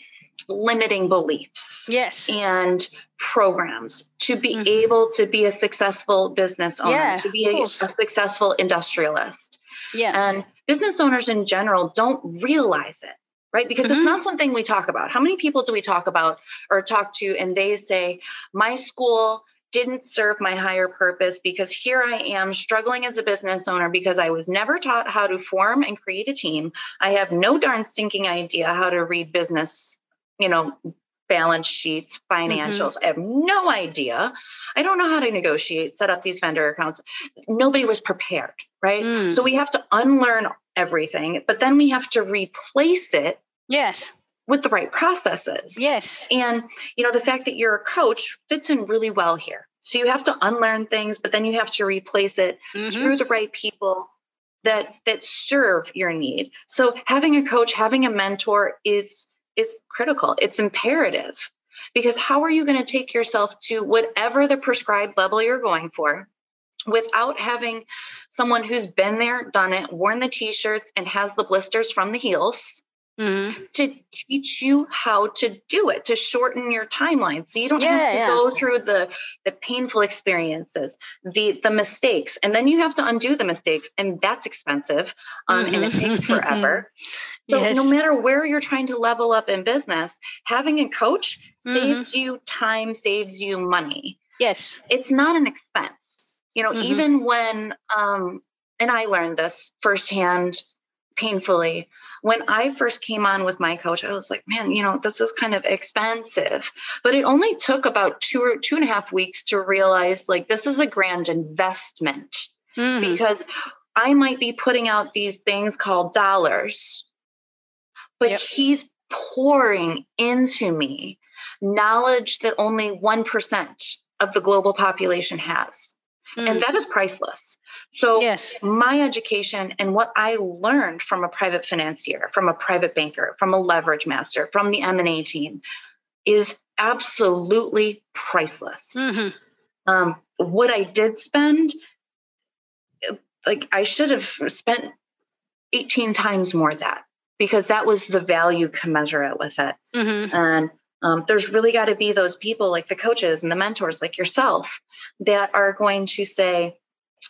limiting beliefs yes. and programs to be Mhm. able to be a successful business owner, Yeah, to be a, a successful industrialist. Yeah. And business owners in general don't realize it, right? Because Mhm. it's not something we talk about. How many people do we talk about or talk to and they say, my school didn't serve my higher purpose because here I am struggling as a business owner because I was never taught how to form and create a team. I have no darn stinking idea how to read business, you know, balance sheets, financials. I have no idea. I don't know how to negotiate, set up these vendor accounts. Nobody was prepared, right? Mm. So we have to unlearn everything, but then we have to replace it yes. with the right processes. Yes. And you know, the fact that you're a coach fits in really well here. So you have to unlearn things, but then you have to replace it Mhm. through the right people that that serve your need. So having a coach, having a mentor is is critical. It's imperative because how are you going to take yourself to whatever the prescribed level you're going for without having someone who's been there, done it, worn the t shirts, and has the blisters from the heels? Mm-hmm. to teach you how to do it to shorten your timeline so you don't yeah, have to yeah. go through the the painful experiences the the mistakes and then you have to undo the mistakes and that's expensive um, mm-hmm. and it takes mm-hmm. (laughs) forever so yes. no matter where you're trying to level up in business having a coach mm-hmm. saves you time saves you money yes it's not an expense you know mm-hmm. even when um and i learned this firsthand painfully. When I first came on with my coach, I was like, man, you know, this is kind of expensive. But it only took about two or two and a half weeks to realize like this is a grand investment mm-hmm. because I might be putting out these things called dollars, but yep. he's pouring into me knowledge that only 1% of the global population has. Mm. And that is priceless. So, yes. my education and what I learned from a private financier, from a private banker, from a leverage master, from the M&A team is absolutely priceless. Mm-hmm. Um, what I did spend, like I should have spent 18 times more that because that was the value commensurate with it. Mm-hmm. And um, there's really got to be those people like the coaches and the mentors like yourself that are going to say,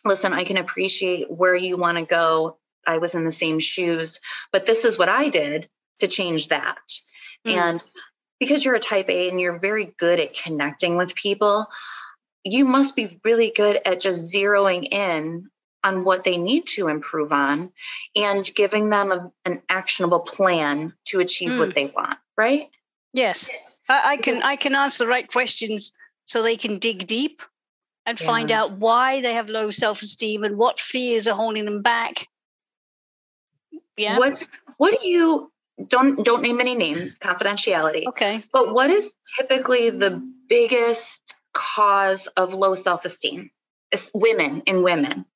listen, I can appreciate where you want to go. I was in the same shoes, but this is what I did to change that. Mm. And because you're a type A and you're very good at connecting with people, you must be really good at just zeroing in on what they need to improve on and giving them a, an actionable plan to achieve mm. what they want, right? Yes. I, I can I can ask the right questions so they can dig deep and yeah. find out why they have low self-esteem and what fears are holding them back. Yeah. What what do you don't don't name any names, (laughs) confidentiality. Okay. But what is typically the biggest cause of low self-esteem? It's women in women,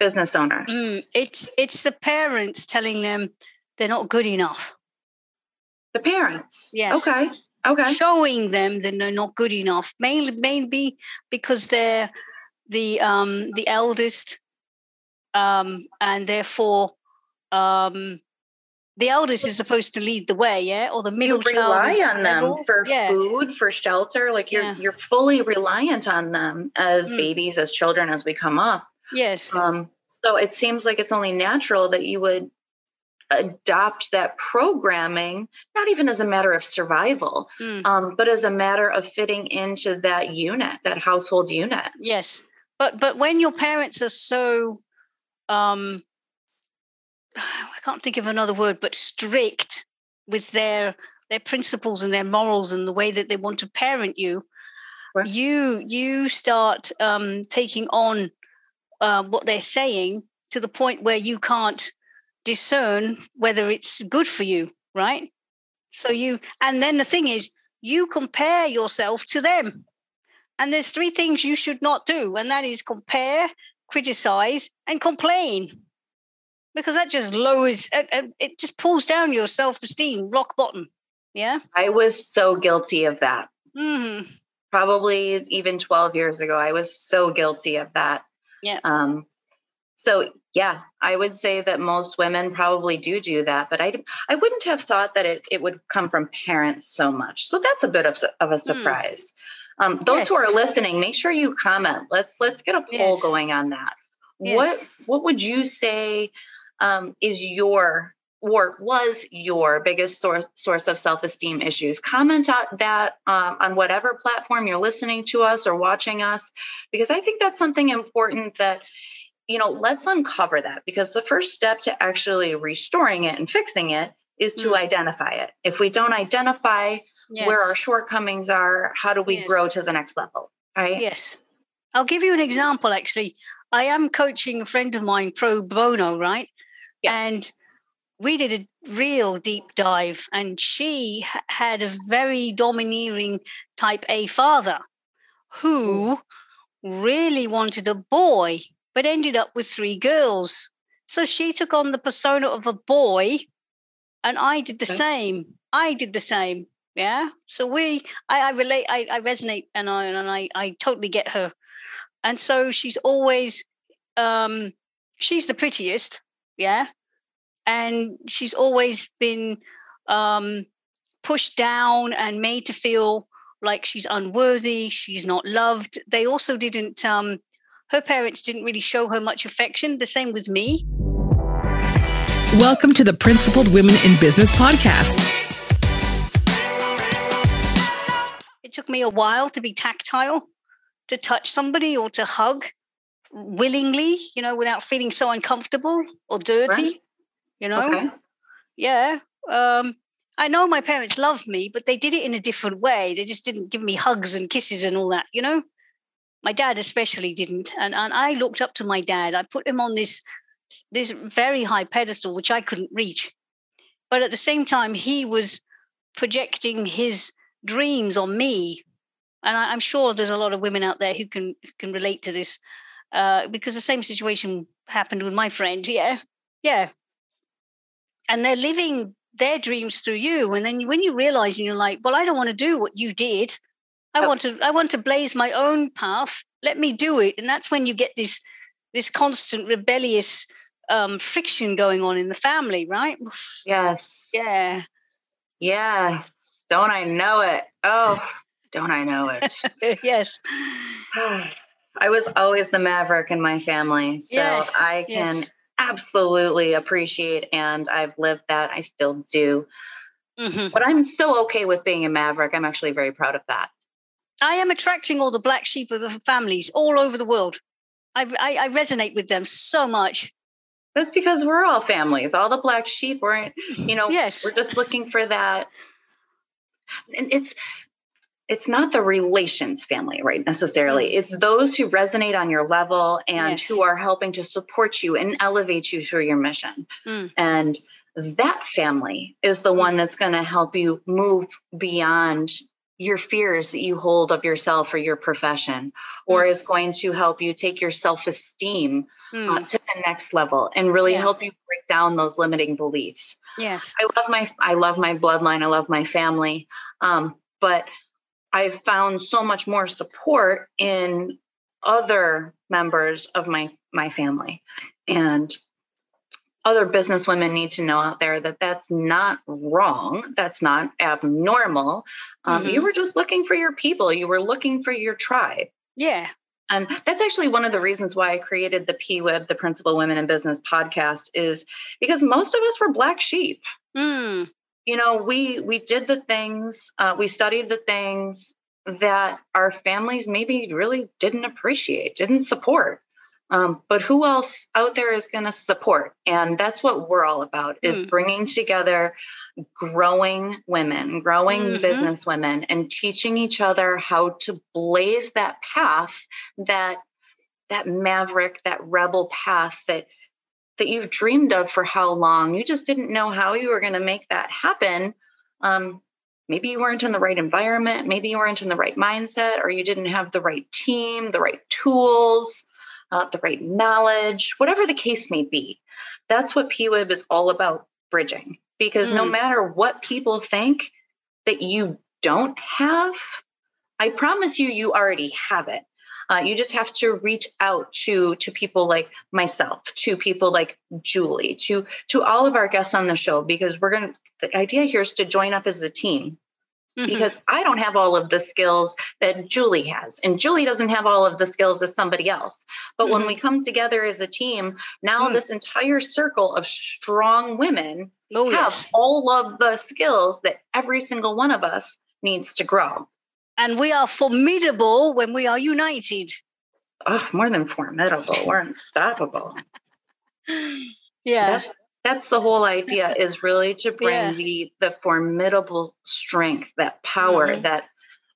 business owners. Mm, it's it's the parents telling them they're not good enough. The parents. Yes. Okay okay showing them that they're not good enough mainly maybe because they're the um the eldest um and therefore um the eldest is supposed to lead the way, yeah, or the middle you rely on them for yeah. food, for shelter. Like you're yeah. you're fully reliant on them as mm. babies, as children, as we come up. Yes. Um. So it seems like it's only natural that you would adopt that programming, not even as a matter of survival, mm. um, but as a matter of fitting into that unit, that household unit. Yes, but but when your parents are so, um, (sighs) I can't think of another word, but strict with their their principles and their morals and the way that they want to parent you, right. you you start um, taking on uh, what they're saying to the point where you can't discern whether it's good for you, right? So you, and then the thing is, you compare yourself to them. And there's three things you should not do, and that is compare, criticize, and complain. Because that just lowers, it just pulls down your self esteem, rock bottom. Yeah. I was so guilty of that. Mm-hmm. Probably even 12 years ago, I was so guilty of that. Yeah. Um, so yeah, I would say that most women probably do do that, but I I wouldn't have thought that it, it would come from parents so much. So that's a bit of, of a hmm. surprise. Mm. Um, those yes. who are listening, make sure you comment. Let's let's get a poll yes. going on that. Yes. What what would you say um, is your or was your biggest source source of self esteem issues? Comment on that um, on whatever platform you're listening to us or watching us, because I think that's something important that you know, let's uncover that because the first step to actually restoring it and fixing it is to mm. identify it. If we don't identify yes. where our shortcomings are, how do we yes. grow to the next level? Right? Yes. I'll give you an example actually. I am coaching a friend of mine pro bono, right? Yeah. And we did a real deep dive, and she had a very domineering type A father who mm. really wanted a boy but ended up with three girls. So she took on the persona of a boy, and I did the same. I did the same. Yeah. So we, I, I relate, I, I resonate, and I and I, I totally get her. And so she's always, um, she's the prettiest. Yeah. And she's always been um, pushed down and made to feel like she's unworthy, she's not loved. They also didn't, um, her parents didn't really show her much affection. The same with me. Welcome to the Principled Women in Business podcast. It took me a while to be tactile, to touch somebody or to hug willingly, you know, without feeling so uncomfortable or dirty, right. You know? Okay. Yeah. Um, I know my parents loved me, but they did it in a different way. They just didn't give me hugs and kisses and all that, you know? My dad especially didn't. And, and I looked up to my dad. I put him on this this very high pedestal, which I couldn't reach. But at the same time, he was projecting his dreams on me. And I, am sure there's a lot of women out there who can can relate to this, uh, because the same situation happened with my friend. Yeah, yeah. And they're living their dreams through you, and then when you realize, and you're like, well, I don't want to do what you did. I want to I want to blaze my own path. Let me do it, and that's when you get this this constant rebellious um, friction going on in the family, right? Yes. Yeah. Yeah. Don't I know it? Oh, don't I know it? (laughs) yes. (sighs) I was always the maverick in my family. So yeah. I can yes. Absolutely appreciate and I've lived that. I still do. Mm-hmm. But I'm so okay with being a maverick. I'm actually very proud of that. I am attracting all the black sheep of the families all over the world. I, I, I resonate with them so much. That's because we're all families. All the black sheep weren't, you know, yes. we're just looking for that. And it's it's not the relations family, right? Necessarily. Mm. It's those who resonate on your level and yes. who are helping to support you and elevate you through your mission. Mm. And that family is the one that's going to help you move beyond your fears that you hold of yourself or your profession, or mm. is going to help you take your self esteem mm. uh, to the next level and really yeah. help you break down those limiting beliefs. Yes, I love my I love my bloodline. I love my family, um, but I've found so much more support in other members of my my family, and other business women need to know out there that that's not wrong. That's not abnormal. Um, mm-hmm. You were just looking for your people. You were looking for your tribe. Yeah. And that's actually one of the reasons why I created the PWIB, the Principled Women in Business podcast, is because most of us were black sheep. Mm. You know, we we did the things, uh, we studied the things that our families maybe really didn't appreciate, didn't support. Um, but who else out there is going to support? And that's what we're all about: is mm. bringing together growing women, growing mm-hmm. business women, and teaching each other how to blaze that path, that that maverick, that rebel path that that you've dreamed of for how long. You just didn't know how you were going to make that happen. Um, maybe you weren't in the right environment, maybe you weren't in the right mindset, or you didn't have the right team, the right tools, uh, the right knowledge, whatever the case may be. That's what PWIB is all about bridging because mm. no matter what people think that you don't have, I promise you, you already have it. Uh, you just have to reach out to to people like myself, to people like Julie, to to all of our guests on the show, because we're going. to The idea here is to join up as a team Mm-hmm. because I don't have all of the skills that Julie has, and Julie doesn't have all of the skills as somebody else. But mm-hmm. when we come together as a team, now mm. this entire circle of strong women oh, have yes. all of the skills that every single one of us needs to grow. And we are formidable when we are united. Oh, more than formidable, we're unstoppable. (laughs) yeah. That's, that's the whole idea (laughs) is really to bring yeah. the the formidable strength that power mm-hmm. that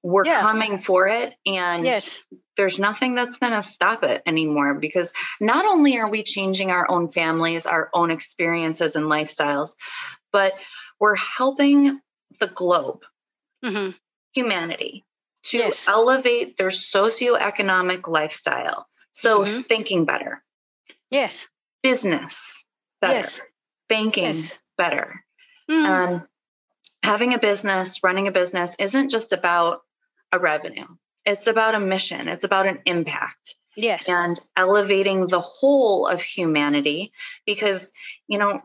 we're yeah. coming for it and yes there's nothing that's going to stop it anymore because not only are we changing our own families our own experiences and lifestyles but we're helping the globe mm-hmm. humanity to yes. elevate their socioeconomic lifestyle so mm-hmm. thinking better yes business better yes banking yes. better. Mm. Um, having a business, running a business isn't just about a revenue. It's about a mission. It's about an impact. Yes. And elevating the whole of humanity because, you know,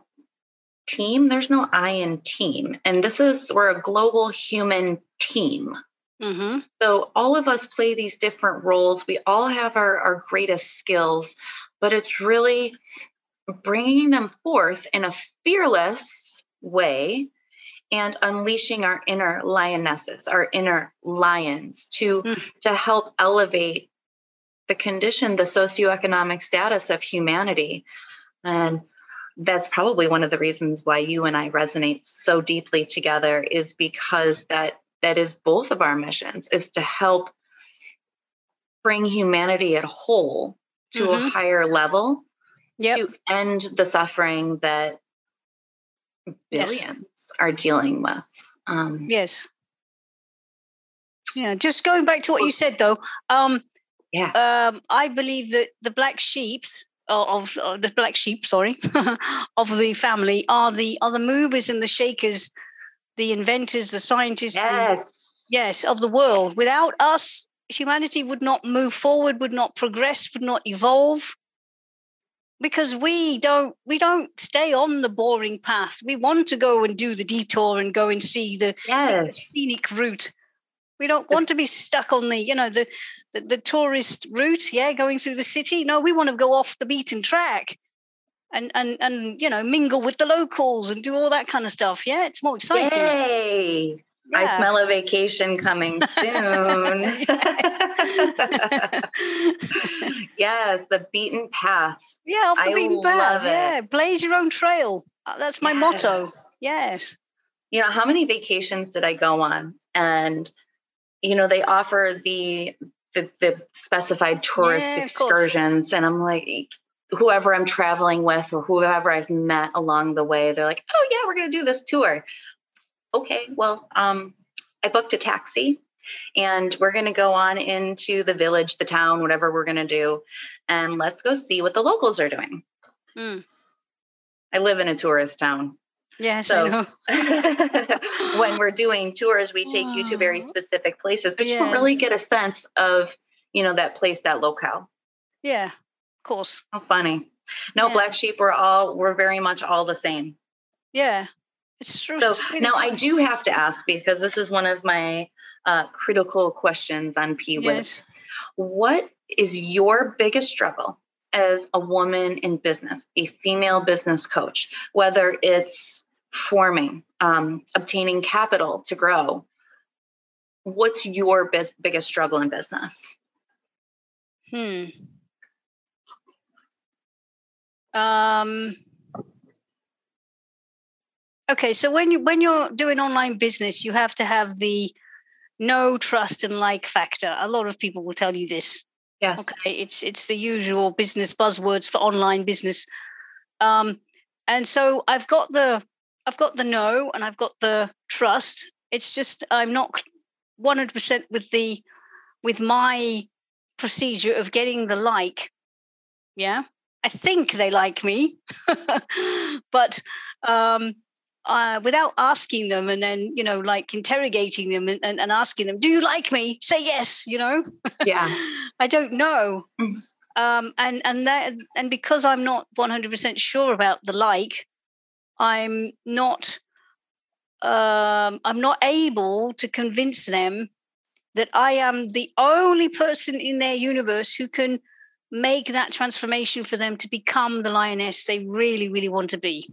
team, there's no I in team. And this is, we're a global human team. Mm-hmm. So all of us play these different roles. We all have our, our greatest skills, but it's really bringing them forth in a fearless way and unleashing our inner lionesses, our inner lions to, Mm. to help elevate the condition, the socioeconomic status of humanity. And that's probably one of the reasons why you and I resonate so deeply together is because that that is both of our missions is to help bring humanity at whole to a Mhm. higher level Yep. to end the suffering that Yes. billions are dealing with. Um, Yes. Yeah, just going back to what you said though, um, Yeah. um, I believe that the black sheep of, of the black sheep, sorry, (laughs) of the family are the are the movers and the shakers, the inventors, the scientists, the- Yes. yes, of the world. Without us, humanity would not move forward, would not progress, would not evolve. Because we don't we don't stay on the boring path. We want to go and do the detour and go and see the, take the scenic route. We don't want to be stuck on the, you know, the, the the tourist route, yeah, going through the city. No, we want to go off the beaten track and and and you know, mingle with the locals and do all that kind of stuff. Yeah, it's more exciting. Yay. I smell a vacation coming (laughs) soon. (laughs) yes, the beaten path. Yeah, off the I beaten path. love it. Yeah, blaze your own trail. Uh, That's my motto. Yes. You know, how many vacations did I go on? And, you know, they offer the the, the specified tourist Yeah, excursions. And I'm like, whoever I'm traveling with or whoever I've met along the way, they're like, oh yeah, we're gonna do this tour. Okay, well, um, I booked a taxi and we're gonna go on into the village, the town, whatever we're gonna do, and let's go see what the locals are doing. Mm. I live in a tourist town. Yes, So- (laughs) when we're doing tours, we take you to very specific places, but you don't really get a sense of, you know, that place, that locale. Yeah, course. How funny. No, Yeah. black sheep, we're all, we're very much all the same. Yeah, it's true. So It's really now I do have to ask because this is one of my uh, critical questions on PWIB. Yes. What is your biggest struggle as a woman in business, a female business coach, whether it's forming, um, obtaining capital to grow? What's your bis- biggest struggle in business? Hmm. Um. Okay, so when you when you're doing online business, you have to have the no trust, and like factor. A lot of people will tell you this. Yes. Okay, it's it's the usual business buzzwords for online business. Um, and so I've got the I've got the no and I've got the trust. It's just I'm not 100% with the with my procedure of getting the like. Yeah, I think they like me, (laughs) but um, uh, without asking them and then you know like interrogating them and, and, and asking them, "Do you like me?" Say yes. You know. Yeah. (laughs) I don't know. Mm. Um, and and that and because I'm not 100% sure about the like, I'm not um, I'm not able to convince them that I am the only person in their universe who can make that transformation for them to become the lioness they really, really want to be.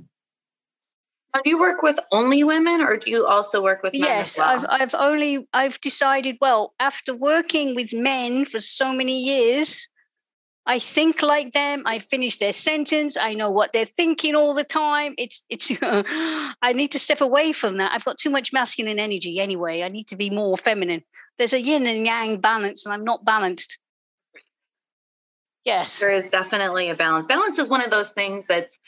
Now, do you work with only women or do you also work with men? yes as well? i've i've only i've decided well after working with men for so many years i think like them i finish their sentence i know what they're thinking all the time it's it's (laughs) i need to step away from that i've got too much masculine energy anyway i need to be more feminine there's a yin and yang balance and i'm not balanced yes there is definitely a balance. Balance is one of those things that's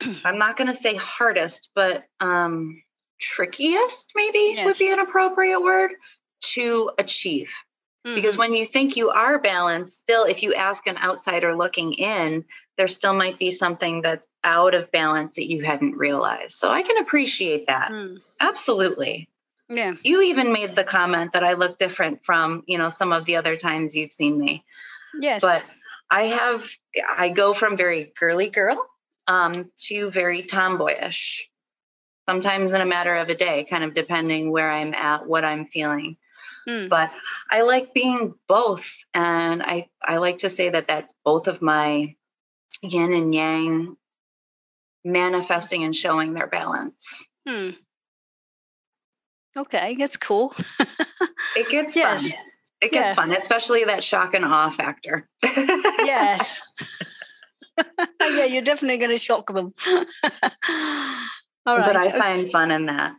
(clears throat) I'm not going to say hardest, but um trickiest maybe would be an appropriate word to achieve. Because Mhm. when you think you are balanced, still if you ask an outsider looking in, there still might be something that's out of balance that you hadn't realized. So I can appreciate that. Mm. Absolutely. Yeah. You even made the comment that I look different from, you know, some of the other times you've seen me. Yes. But I have I go from very girly girl um, to very tomboyish. Sometimes in a matter of a day, kind of depending where I'm at, what I'm feeling. Mm. But I like being both, and I I like to say that that's both of my yin and yang manifesting and showing their balance. Hmm. Okay, that's cool. (laughs) It gets Yes. fun. It gets Yeah. fun, especially that shock and awe factor. yes. (laughs) yeah, you're definitely going to shock them. All right. but I okay. find fun in that.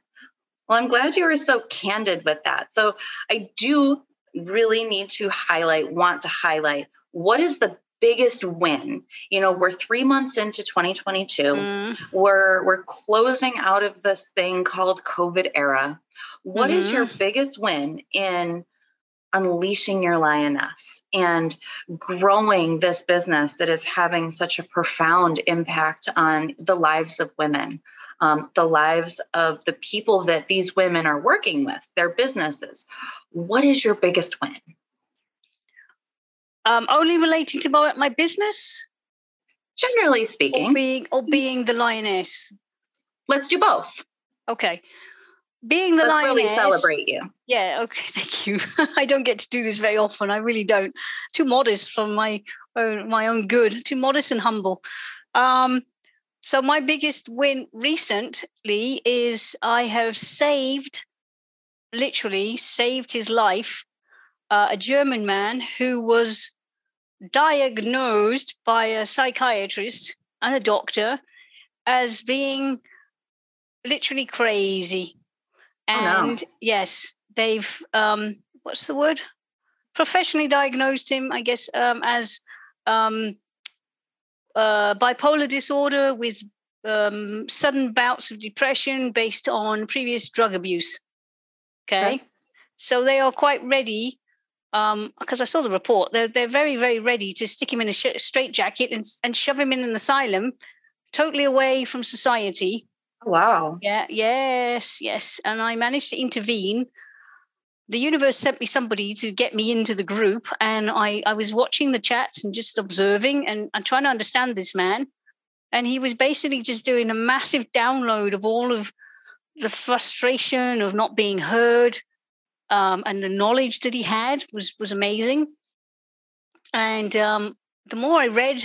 Well, I'm glad you were so candid with that. So I do really need to highlight, want to highlight what is the biggest win. You know, we're three months into 2022. Mm, We're we're closing out of this thing called COVID era. What is your biggest win in unleashing your lioness and growing this business that is having such a profound impact on the lives of women, um, the lives of the people that these women are working with, their businesses? What is your biggest win? um, only relating to my, my business Generally or speaking, being, or being the lioness? let's do both. Okay. Being the Let's lioness. really celebrate you. Yeah, okay, (laughs) thank you. (laughs) I don't get to do this very often. I really don't. Too modest for my own my own good. Too modest and humble. Um, so my biggest win recently is I have saved, literally saved his life. Uh, a German man who was diagnosed by a psychiatrist and a doctor as being literally crazy. Oh, no. And yes, they've um, what's the word? Professionally diagnosed him, I guess, um, as um, uh, bipolar disorder with um, sudden bouts of depression based on previous drug abuse. Okay, Okay. so they are quite ready. Because I saw the report, they're they're very very ready to stick him in a sh- straitjacket and and shove him in an asylum, totally away from society. Wow. Yeah, yes, yes. And I managed to intervene. The universe sent me somebody to get me into the group, and I, I was watching the chats and just observing and, I'm trying to understand this man. And he was basically just doing a massive download of all of the frustration of not being heard, um, and the knowledge that he had was was amazing. And um, the more I read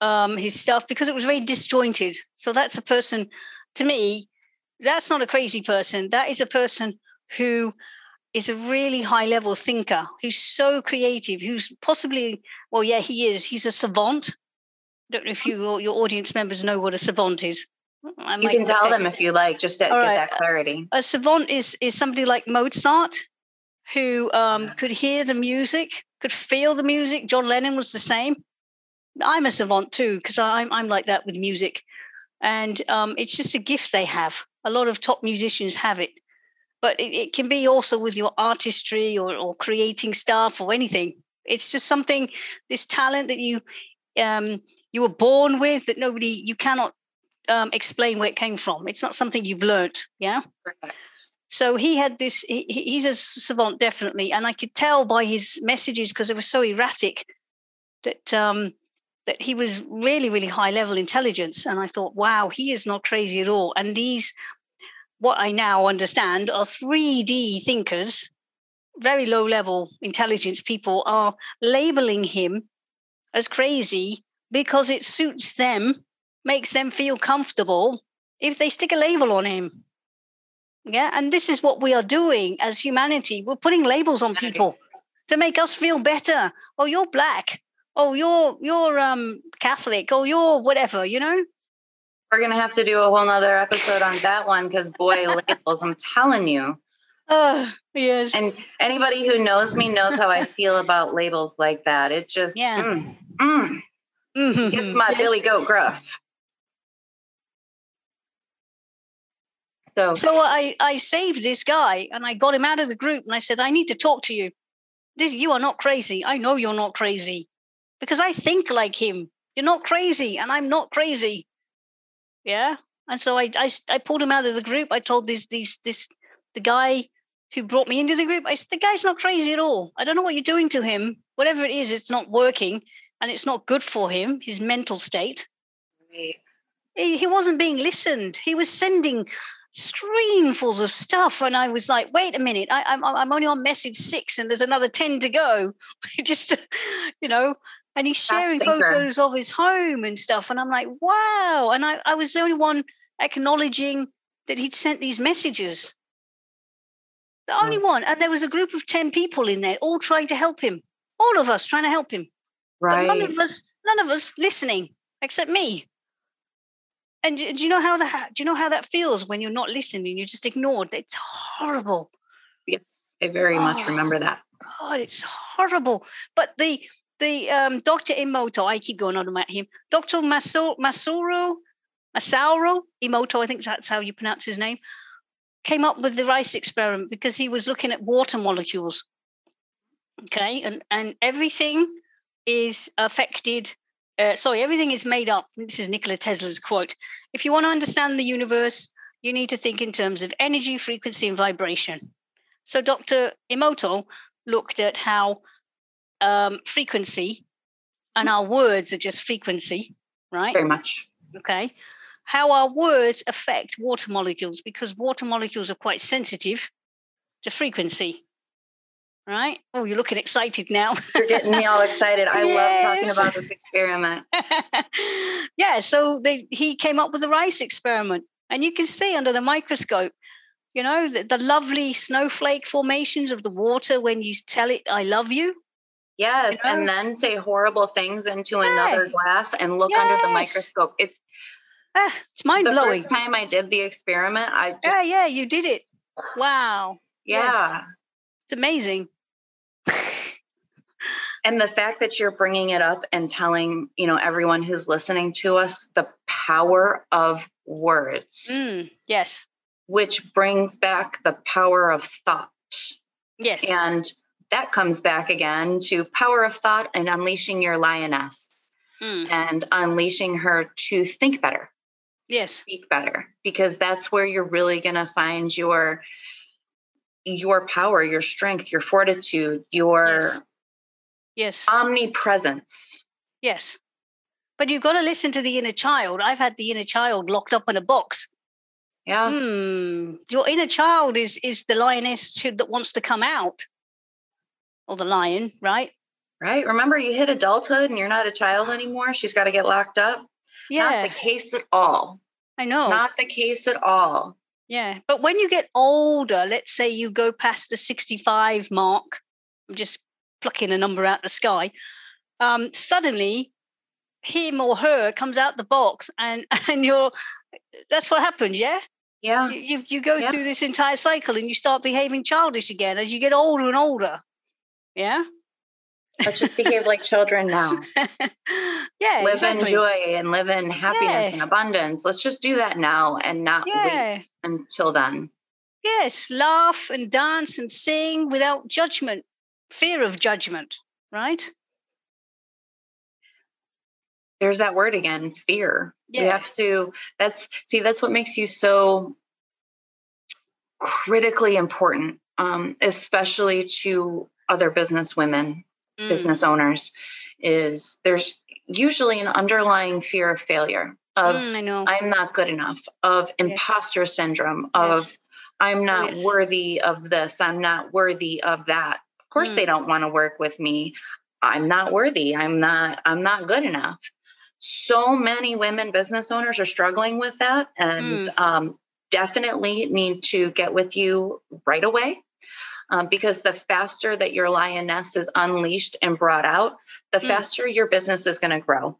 um, his stuff, because it was very disjointed, so that's a person to me, that's not a crazy person. That is a person who is a really high level thinker, who's so creative, who's possibly, well, yeah, he is. He's a savant. I don't know if you your audience members know what a savant is. I You can tell them if you like, just to All get right. that clarity. A savant is is somebody like Mozart, who um, could hear the music, could feel the music. John Lennon was the same. I'm a savant too because I'm I'm like that with music, and um, it's just a gift they have. A lot of top musicians have it, but it, it can be also with your artistry or, or creating stuff or anything. It's just something, this talent that you um, you were born with that nobody you cannot um, explain where it came from. It's not something you've learnt. Yeah. Perfect. So he had this. He, he- he's a savant, definitely, and I could tell by his messages because they were so erratic that um, that he was really, really high level intelligence. And I thought, wow, he is not crazy at all. And these, what I now understand, are three D thinkers, very low level intelligence people, are labeling him as crazy because it suits them, makes them feel comfortable if they stick a label on him. Yeah. And this is what we are doing as humanity. We're putting labels on people to make us feel better. Oh, you're black. Oh, you're you're um Catholic. or you're whatever, you know? We're gonna have to do a whole nother episode on that one because boy, (laughs) labels, I'm telling you. Oh, yes. And anybody who knows me knows how I feel about labels like that. It just Yeah. mm, mm, Mhm. gets my Yes. Billy Goat gruff. So So I, I saved this guy and I got him out of the group and I said, I need to talk to you. This you are not crazy. I know you're not crazy. Because I think like him. You're not crazy, and I'm not crazy. Yeah. And so I, I, I pulled him out of the group. I told this, this, this, the guy who brought me into the group, I said, the guy's not crazy at all. I don't know what you're doing to him. Whatever it is, it's not working and it's not good for him, his mental state. Right. He, he wasn't being listened. He was sending screenfuls of stuff. And I was like, wait a minute, I, I'm, I'm only on message six and there's another 10 to go. (laughs) Just, you know, and he's sharing photos of his home and stuff. And I'm like, wow. And I, I was the only one acknowledging that he'd sent these messages. The hmm. only one. And there was a group of 10 people in there, all trying to help him. All of us trying to help him. Right. But none of us, none of us listening, except me. And do, do you know how that do you know how that feels when you're not listening? You're just ignored. It's horrible. Yes, I very oh, much remember that. God, it's horrible. But the the um, Dr. Emoto, I keep going on about him. Dr. Masuro, Masuro, Masauro Emoto, I think that's how you pronounce his name, came up with the rice experiment because he was looking at water molecules. Okay, and and everything is affected. Uh, sorry, everything is made up. This is Nikola Tesla's quote. If you want to understand the universe, you need to think in terms of energy, frequency, and vibration. So Dr. Emoto looked at how um, frequency and our words are just frequency, right? Very much. Okay. How our words affect water molecules because water molecules are quite sensitive to frequency. Right? Oh, you're looking excited now. you're getting me all excited. I yes. love talking about this experiment. (laughs) yeah, so they, he came up with the rice experiment. And you can see under the microscope, you know, the, the lovely snowflake formations of the water when you tell it, I love you. Yes, you know? and then say horrible things into yeah. another glass and look yes. under the microscope. It's ah, it's mind the blowing. First time I did the experiment, I just, yeah, yeah, you did it. Wow. Yeah, yes. it's amazing. and the fact that you're bringing it up and telling you know everyone who's listening to us the power of words. Mm, yes. Which brings back the power of thought. Yes. And that comes back again to power of thought and unleashing your lioness mm. and unleashing her to think better. Yes. Speak better because that's where you're really going to find your your power, your strength, your fortitude, your yes. yes. omnipresence. Yes. But you've got to listen to the inner child. I've had the inner child locked up in a box. Yeah. Hmm. Your inner child is is the lioness who, that wants to come out or the lion, right? Right. Remember, you hit adulthood and you're not a child (gasps) anymore. She's got to get locked up. Yeah. Not the case at all. I know. Not the case at all. Yeah. But when you get older, let's say you go past the 65 mark, I'm just plucking a number out the sky, um, suddenly him or her comes out the box and (laughs) and you're that's what happens, yeah? Yeah. You you, you go yeah. through this entire cycle and you start behaving childish again as you get older and older. Yeah. Let's just behave like children now. (laughs) yeah. Live exactly. in joy and live in happiness yeah. and abundance. Let's just do that now and not yeah. wait until then. Yes. Laugh and dance and sing without judgment, fear of judgment, right? There's that word again, fear. Yeah. You have to, that's, see, that's what makes you so critically important, um, especially to other business women, mm. business owners, is there's usually an underlying fear of failure of mm, I know. I'm not good enough, of imposter syndrome, of yes. I'm not yes. worthy of this, I'm not worthy of that. Of course mm. they don't want to work with me. I'm not worthy. I'm not I'm not good enough. So many women business owners are struggling with that and mm. um, definitely need to get with you right away um, because the faster that your lioness is unleashed and brought out, the mm. faster your business is going to grow.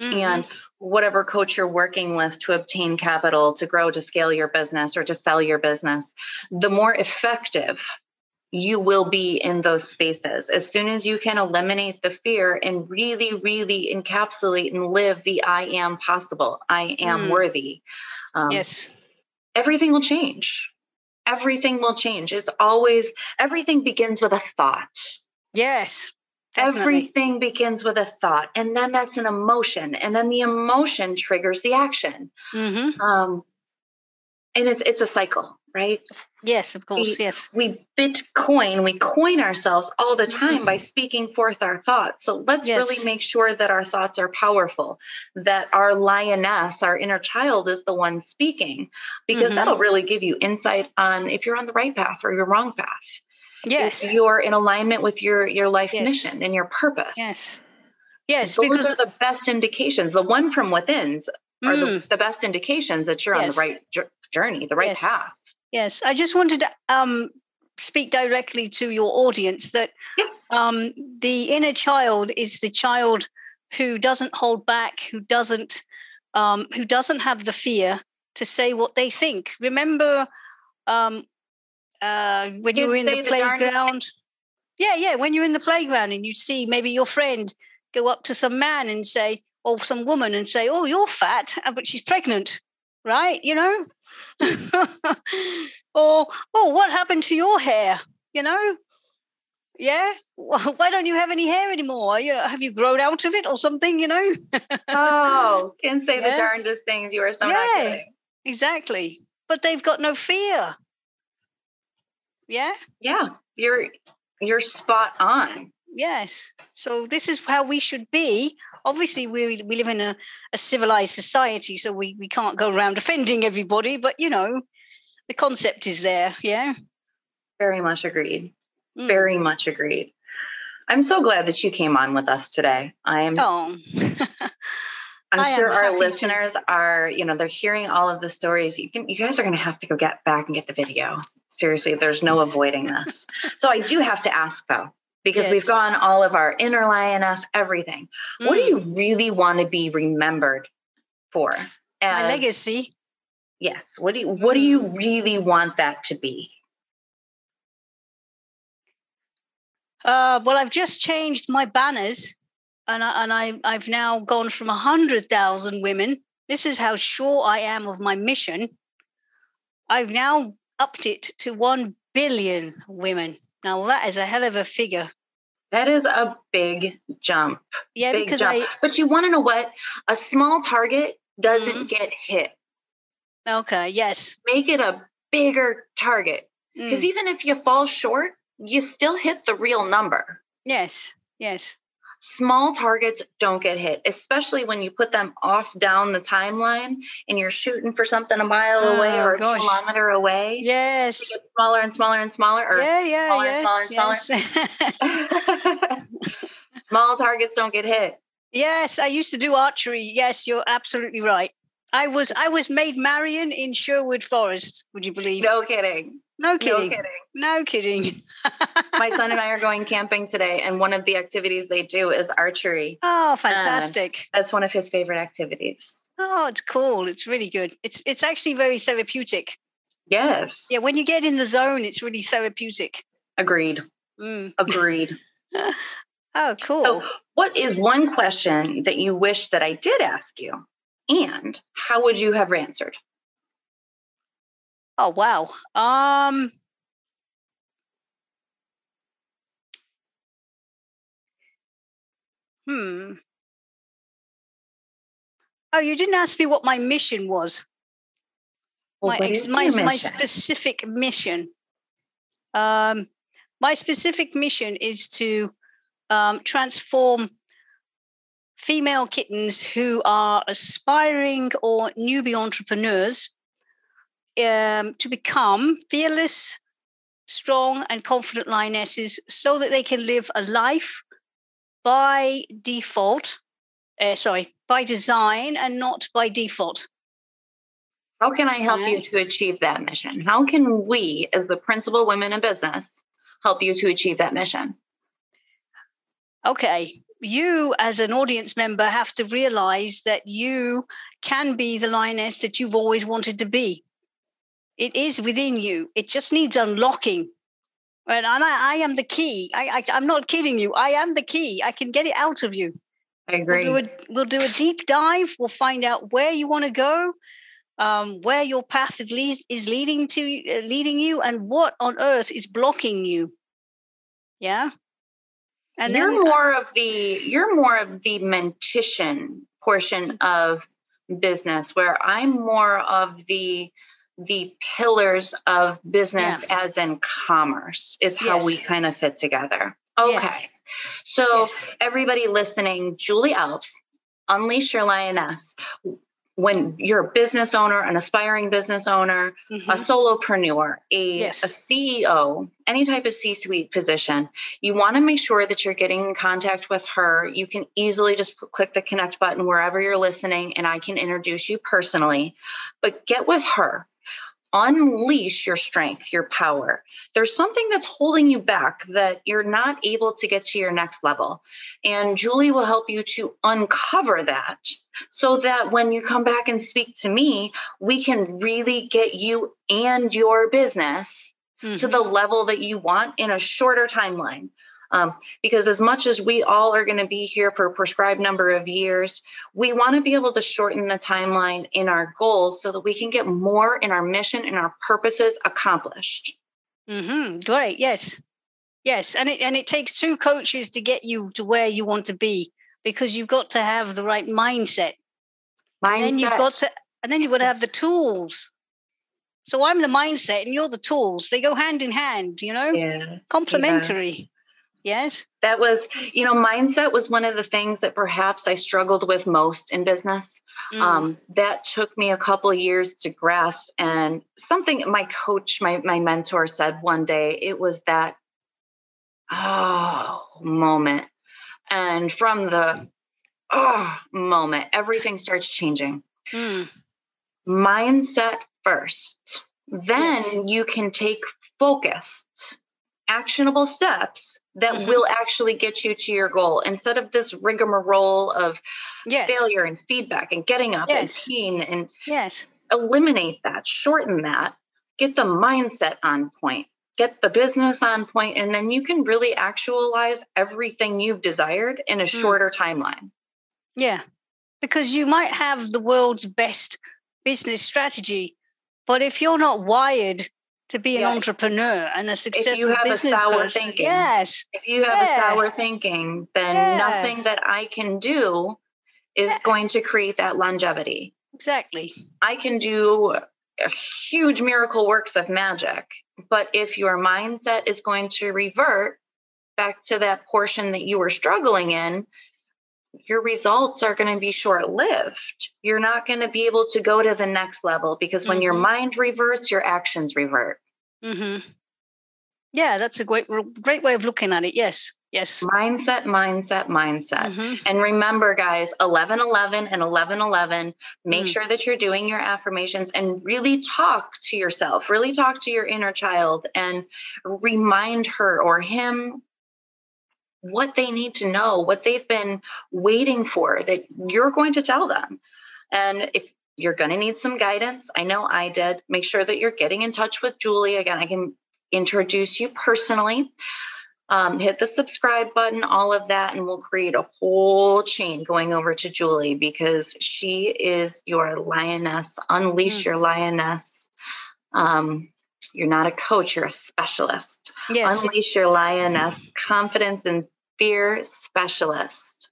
Mm-hmm. And whatever coach you're working with to obtain capital, to grow, to scale your business, or to sell your business, the more effective you will be in those spaces. As soon as you can eliminate the fear and really, really encapsulate and live the I am possible, I am mm. worthy. Um, yes. Everything will change everything will change. It's always, everything begins with a thought. Yes. Definitely. Everything begins with a thought, and then that's an emotion, and then the emotion triggers the action. Mm-hmm. Um, and it's it's a cycle, right? Yes, of course. yes. We Bitcoin, we coin ourselves all the time by speaking forth our thoughts. So let's Yes. really make sure that our thoughts are powerful, that our lioness, our inner child, is the one speaking, because Mhm. that'll really give you insight on if you're on the right path or your wrong path. Yes. If you're in alignment with your your life Yes. mission and your purpose. Yes. Yes, Those because are the best indications. The one from within's are the, Mm, the best indications that you're on the right jour- journey, the right Yes. path. Yes, I just wanted to um, speak directly to your audience that Yes. um, the inner child is the child who doesn't hold back, who doesn't um, who doesn't have the fear to say what they think. Remember um, uh, when you Kids were in the the playground? Yeah, yeah. When you're in the playground and you see maybe your friend go up to some man and say, or some woman and say, "Oh, you're fat," uh, but she's pregnant, right? You know, Mm. (laughs) or oh, what happened to your hair? You know, yeah. (laughs) Why don't you have any hair anymore? You have you grown out of it or something? You know, Oh, (laughs) can say Yeah. the darndest things. You are so not Yeah. kidding. exactly. But they've got no fear. Yeah. Yeah, you're you're spot on. Yes. So this is how we should be. Obviously, we we live in a, a civilized society, so we, we can't go around offending everybody, but you know, the concept is there. Yeah. Very much agreed. Mm. Very much agreed. I'm so glad that you came on with us today. I'm Oh. I'm (laughs) sure our happy to. listeners are, you know, they're hearing all of the stories. You can you guys are going to have to go get back and get the video. Seriously, there's no avoiding this. (laughs) So I do have to ask though, because we've Yes. gone all of our inner lioness, everything. What do Mm. you really want to be remembered for? my As- legacy? Yes. What do you what do you Mm. really want that to be? Uh, well, I've just changed my banners, and I, and I I've now gone from a hundred thousand women. This is how sure I am of my mission. I've now upped it to one billion women. Now that is a hell of a figure. That is a big jump. Yeah, big because jump. I But you want to know what? A small target doesn't Mm-hmm. get hit. okay, yes, Make it a bigger target. Because Mm, even if you fall short, you still hit the real number. yes, yes, Small targets don't get hit, especially when you put them off down the timeline and you're shooting for something a mile oh, away Oh, or a kilometer away. yes, smaller and smaller and smaller. Or yeah, yeah, smaller and yes, smaller yes. (laughs) (laughs) small targets don't get hit. Yes, I used to do archery. Yes, you're absolutely right. I was I was made Marion in Sherwood Forest. Would you believe? No kidding. No No kidding. kidding. No kidding. (laughs) My son and I are going camping today, and one of the activities they do is archery. Oh, fantastic! That's one of his favorite activities. oh, it's cool. It's really good. It's it's actually very therapeutic. Yes. Yeah, when you get in the zone, it's really therapeutic. Agreed. Mm. Agreed. (laughs) Oh, cool. So, what is one question that you wish that I did ask you? And how would you have answered? Oh, wow. Um. Hmm. Oh, you didn't ask me what my mission was. my ex- my your my specific mission. Um, my specific mission is to um, transform female kittens who are aspiring or newbie entrepreneurs um, to become fearless, strong, and confident lionesses, so that they can live a life by default. Uh, sorry, by design and not by default. How can I help you to achieve that mission? How can we, as the Principled Women in Business, help you to achieve that mission? okay, you as an audience member have to realize that you can be the lioness that you've always wanted to be. It is within you. It just needs unlocking. Right? And I, I am the key. I, I, I'm not kidding you. I am the key. I can get it out of you. I We'll agree. do, a, we'll do a deep dive. We'll find out where you want to go, um, where your path is, lead, is leading to uh, leading you, and what on earth is blocking you. Yeah. And you're then, more of the you're more of the mentition portion of business, where I'm more of the the pillars of business yeah. as in commerce is how yes. we kind of fit together. Okay. Yes. So yes. everybody listening, Julie Elves, Unleash Your Lioness. When you're a business owner, an aspiring business owner, mm-hmm. a solopreneur, a, a CEO, any type of C suite position, you want to make sure that you're getting in contact with her. You can easily just click the connect button wherever you're listening, and I can introduce you personally. But get with her unleash your strength, your power. There's something that's holding you back that you're not able to get to your next level. And Julie will help you to uncover that so that when you come back and speak to me, we can really get you and your business mm-hmm. to the level that you want in a shorter timeline. Um, because as much as we all are going to be here for a prescribed number of years, we want to be able to shorten the timeline in our goals so that we can get more in our mission and our purposes accomplished. Mm-hmm. Great. Yes. Yes. And it, and it takes two coaches to get you to where you want to be because you've got to have the right mindset. Mindset. And then you've got to, and then you've got to have the tools. So I'm the mindset and you're the tools. They go hand in hand, you know? Yeah. Complementary. Yes. That was, you know, mindset was one of the things that perhaps I struggled with most in business. Mm. Um, that took me a couple years to grasp. And something my coach, my, my mentor said one day, it was that, oh, moment. And from the oh moment, everything starts changing. Mm. Mindset first. Then yes. you can take focused, actionable steps that mm-hmm. will actually get you to your goal instead of this rigmarole of yes. failure and feedback and getting up yes. and pain and yes eliminate that shorten that get the mindset on point get the business on point and then you can really actualize everything you've desired in a mm. shorter timeline yeah because you might have the world's best business strategy but if you're not wired to be an yes. entrepreneur and a successful if you have business a sour person. thinking yes if you have yeah. a sour thinking then yeah. nothing that i can do is yeah. going to create that longevity exactly i can do huge miracle works of magic but if your mindset is going to revert back to that portion that you were struggling in your results are going to be short lived. You're not going to be able to go to the next level because when mm-hmm. your mind reverts, your actions revert. Mm-hmm. Yeah, that's a great, great way of looking at it. Yes. Yes. Mindset, mindset, mindset. Mm-hmm. And remember, guys, 11 11 and 11 11, make mm. sure that you're doing your affirmations and really talk to yourself, really talk to your inner child and remind her or him what they need to know, what they've been waiting for, that you're going to tell them. And if you're going to need some guidance, I know I did, make sure that you're getting in touch with Julie. Again, I can introduce you personally. Um, hit the subscribe button, all of that, and we'll create a whole chain going over to Julie because she is your lioness. Unleash mm. your lioness. Um, you're not a coach, you're a specialist. Yes. Unleash your lioness, confidence and fear specialist.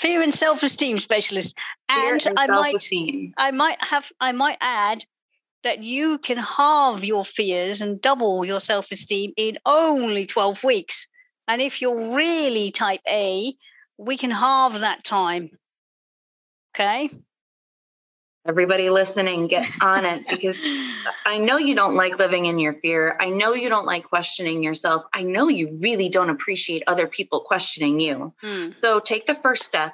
Fear and self-esteem specialist. And, and I might I might have I might add that you can halve your fears and double your self-esteem in only 12 weeks. And if you're really type A, we can halve that time. Okay everybody listening get on it because i know you don't like living in your fear i know you don't like questioning yourself i know you really don't appreciate other people questioning you hmm. so take the first step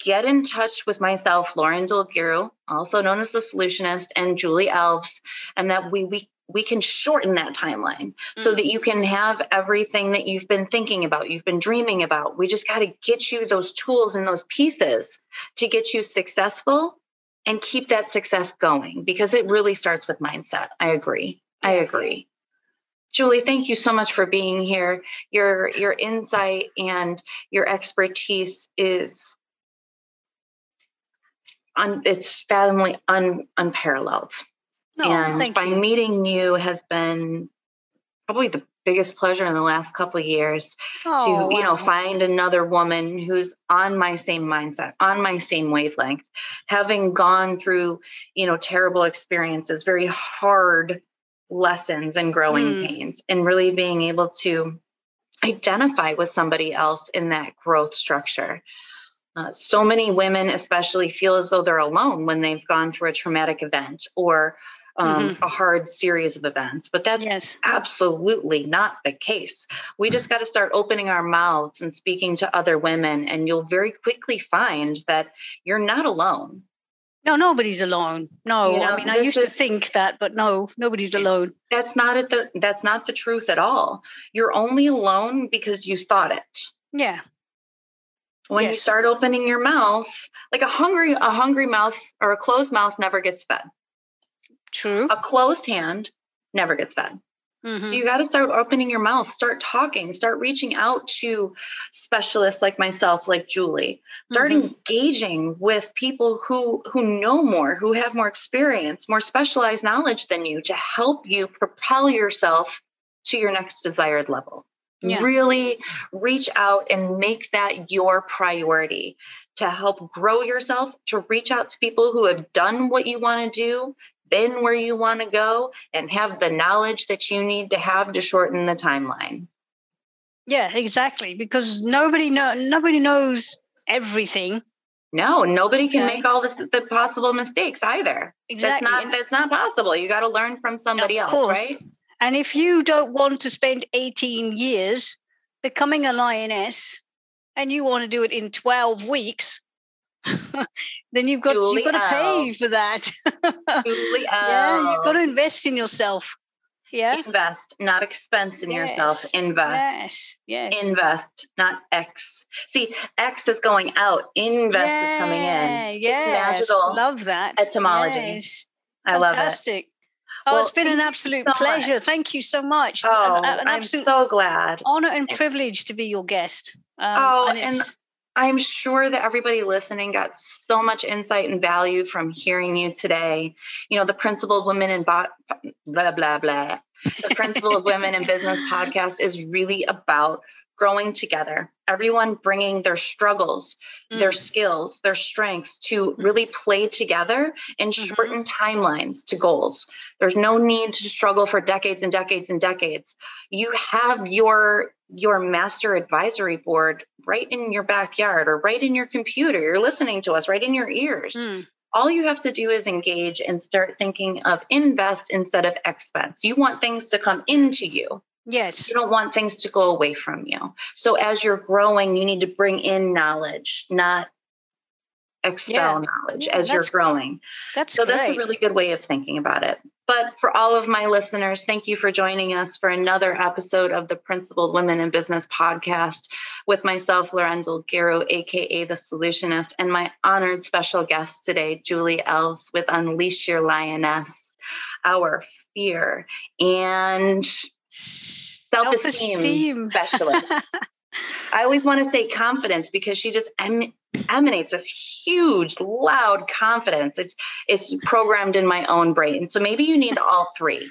get in touch with myself lauren dulgheru also known as the solutionist and julie elves and that we we we can shorten that timeline mm-hmm. so that you can have everything that you've been thinking about, you've been dreaming about. We just got to get you those tools and those pieces to get you successful and keep that success going because it really starts with mindset. I agree. I agree. Julie, thank you so much for being here. Your your insight and your expertise is un, it's fathomably un, unparalleled. Oh, and thank by you. meeting you has been probably the biggest pleasure in the last couple of years Oh, to you know wow. find another woman who's on my same mindset on my same wavelength having gone through you know terrible experiences very hard lessons and growing Mm. pains and really being able to identify with somebody else in that growth structure uh, so many women especially feel as though they're alone when they've gone through a traumatic event or um, a hard series of events but that's Yes. absolutely not the case. We just got to start opening our mouths and speaking to other women, and you'll very quickly find that you're not alone. No, nobody's alone. No, You know, I mean, I used to think that, but no, nobody's alone. That's not it. The, that's not the truth at all. You're only alone because you thought it. Yeah. When you start opening your mouth, like a hungry, a hungry mouth or a closed mouth never gets fed. True. A closed hand never gets fed. Mhm. So you got to start opening your mouth, start talking, start reaching out to specialists like myself, like Julie. Start Mhm. engaging with people who who know more, who have more experience, more specialized knowledge than you to help you propel yourself to your next desired level. Yeah. Really reach out and make that your priority to help grow yourself, to reach out to people who have done what you want to do, been where you want to go, and have the knowledge that you need to have to shorten the timeline. Yeah, exactly. Because nobody know nobody knows everything. No, nobody can Okay. make all this, the possible mistakes either. Exactly. That's not that's not possible. You got to learn from somebody Of else, course. right? And if you don't want to spend 18 years becoming a lioness and you want to do it in 12 weeks, (laughs) then you've got you've got to pay Julie for that. (laughs) Julie yeah, you've got to invest in yourself. Yeah. invest, not expense in yourself. Invest. Yes. Yes. Invest, not X. See, X is going out. Invest is coming in. Yes. It's magical. Love that. etymology. Yes. I love it. Fantastic. Oh, Well, it's been an absolute so much. pleasure. Thank you so much. Oh, an, an I'm so glad. honor and privilege to be your guest. Um, Oh, and and I'm sure that everybody listening got so much insight and value from hearing you today. You know, the Principled Women in Bot, blah, blah, blah. The Principled Women in Business (laughs) podcast is really about growing together, everyone bringing their struggles, their Mm. skills, their strengths to really play together and Mhm. shorten timelines to goals. There's no need to struggle for decades and decades and decades. You have your your master advisory board right in your backyard or right in your computer. You're listening to us right in your ears. Mm. All you have to do is engage and start thinking of invest instead of expense. You want things to come into you. Yes. You don't want things to go away from you. So as you're growing, you need to bring in knowledge, not expel knowledge Yeah, as you're growing. That's So great. that's a really good way of thinking about it. But for all of my listeners, thank you for joining us for another episode of the Principled Women in Business podcast with myself, Lauren Dulgheru, aka the Solutionist, and my honored special guest today, Julie Elves with Unleash Your Lioness, our fear and self-esteem Self-esteem. specialist. I always want to say confidence because she just em- emanates this huge, loud confidence. It's it's programmed in my own brain. So maybe you need all three.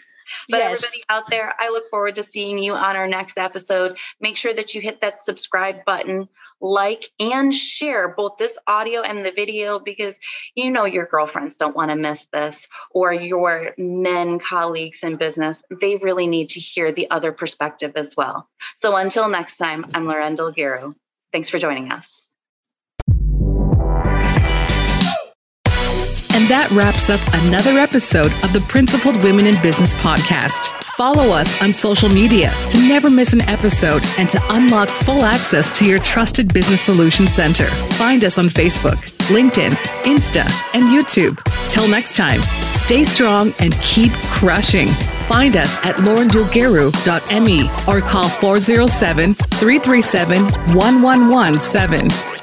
But Yes. everybody out there, I look forward to seeing you on our next episode. Make sure that you hit that subscribe button, like, and share both this audio and the video because you know your girlfriends don't want to miss this or your men colleagues in business. They really need to hear the other perspective as well. So until next time, I'm Lauren Dulgheru. Thanks for joining us. And that wraps up another episode of the Principled Women in Business podcast. Follow us on social media to never miss an episode and to unlock full access to your trusted business solution center. Find us on Facebook, LinkedIn, Insta, and YouTube. Till next time, stay strong and keep crushing. Find us at laurendulgheru.me or call 407 337 1117.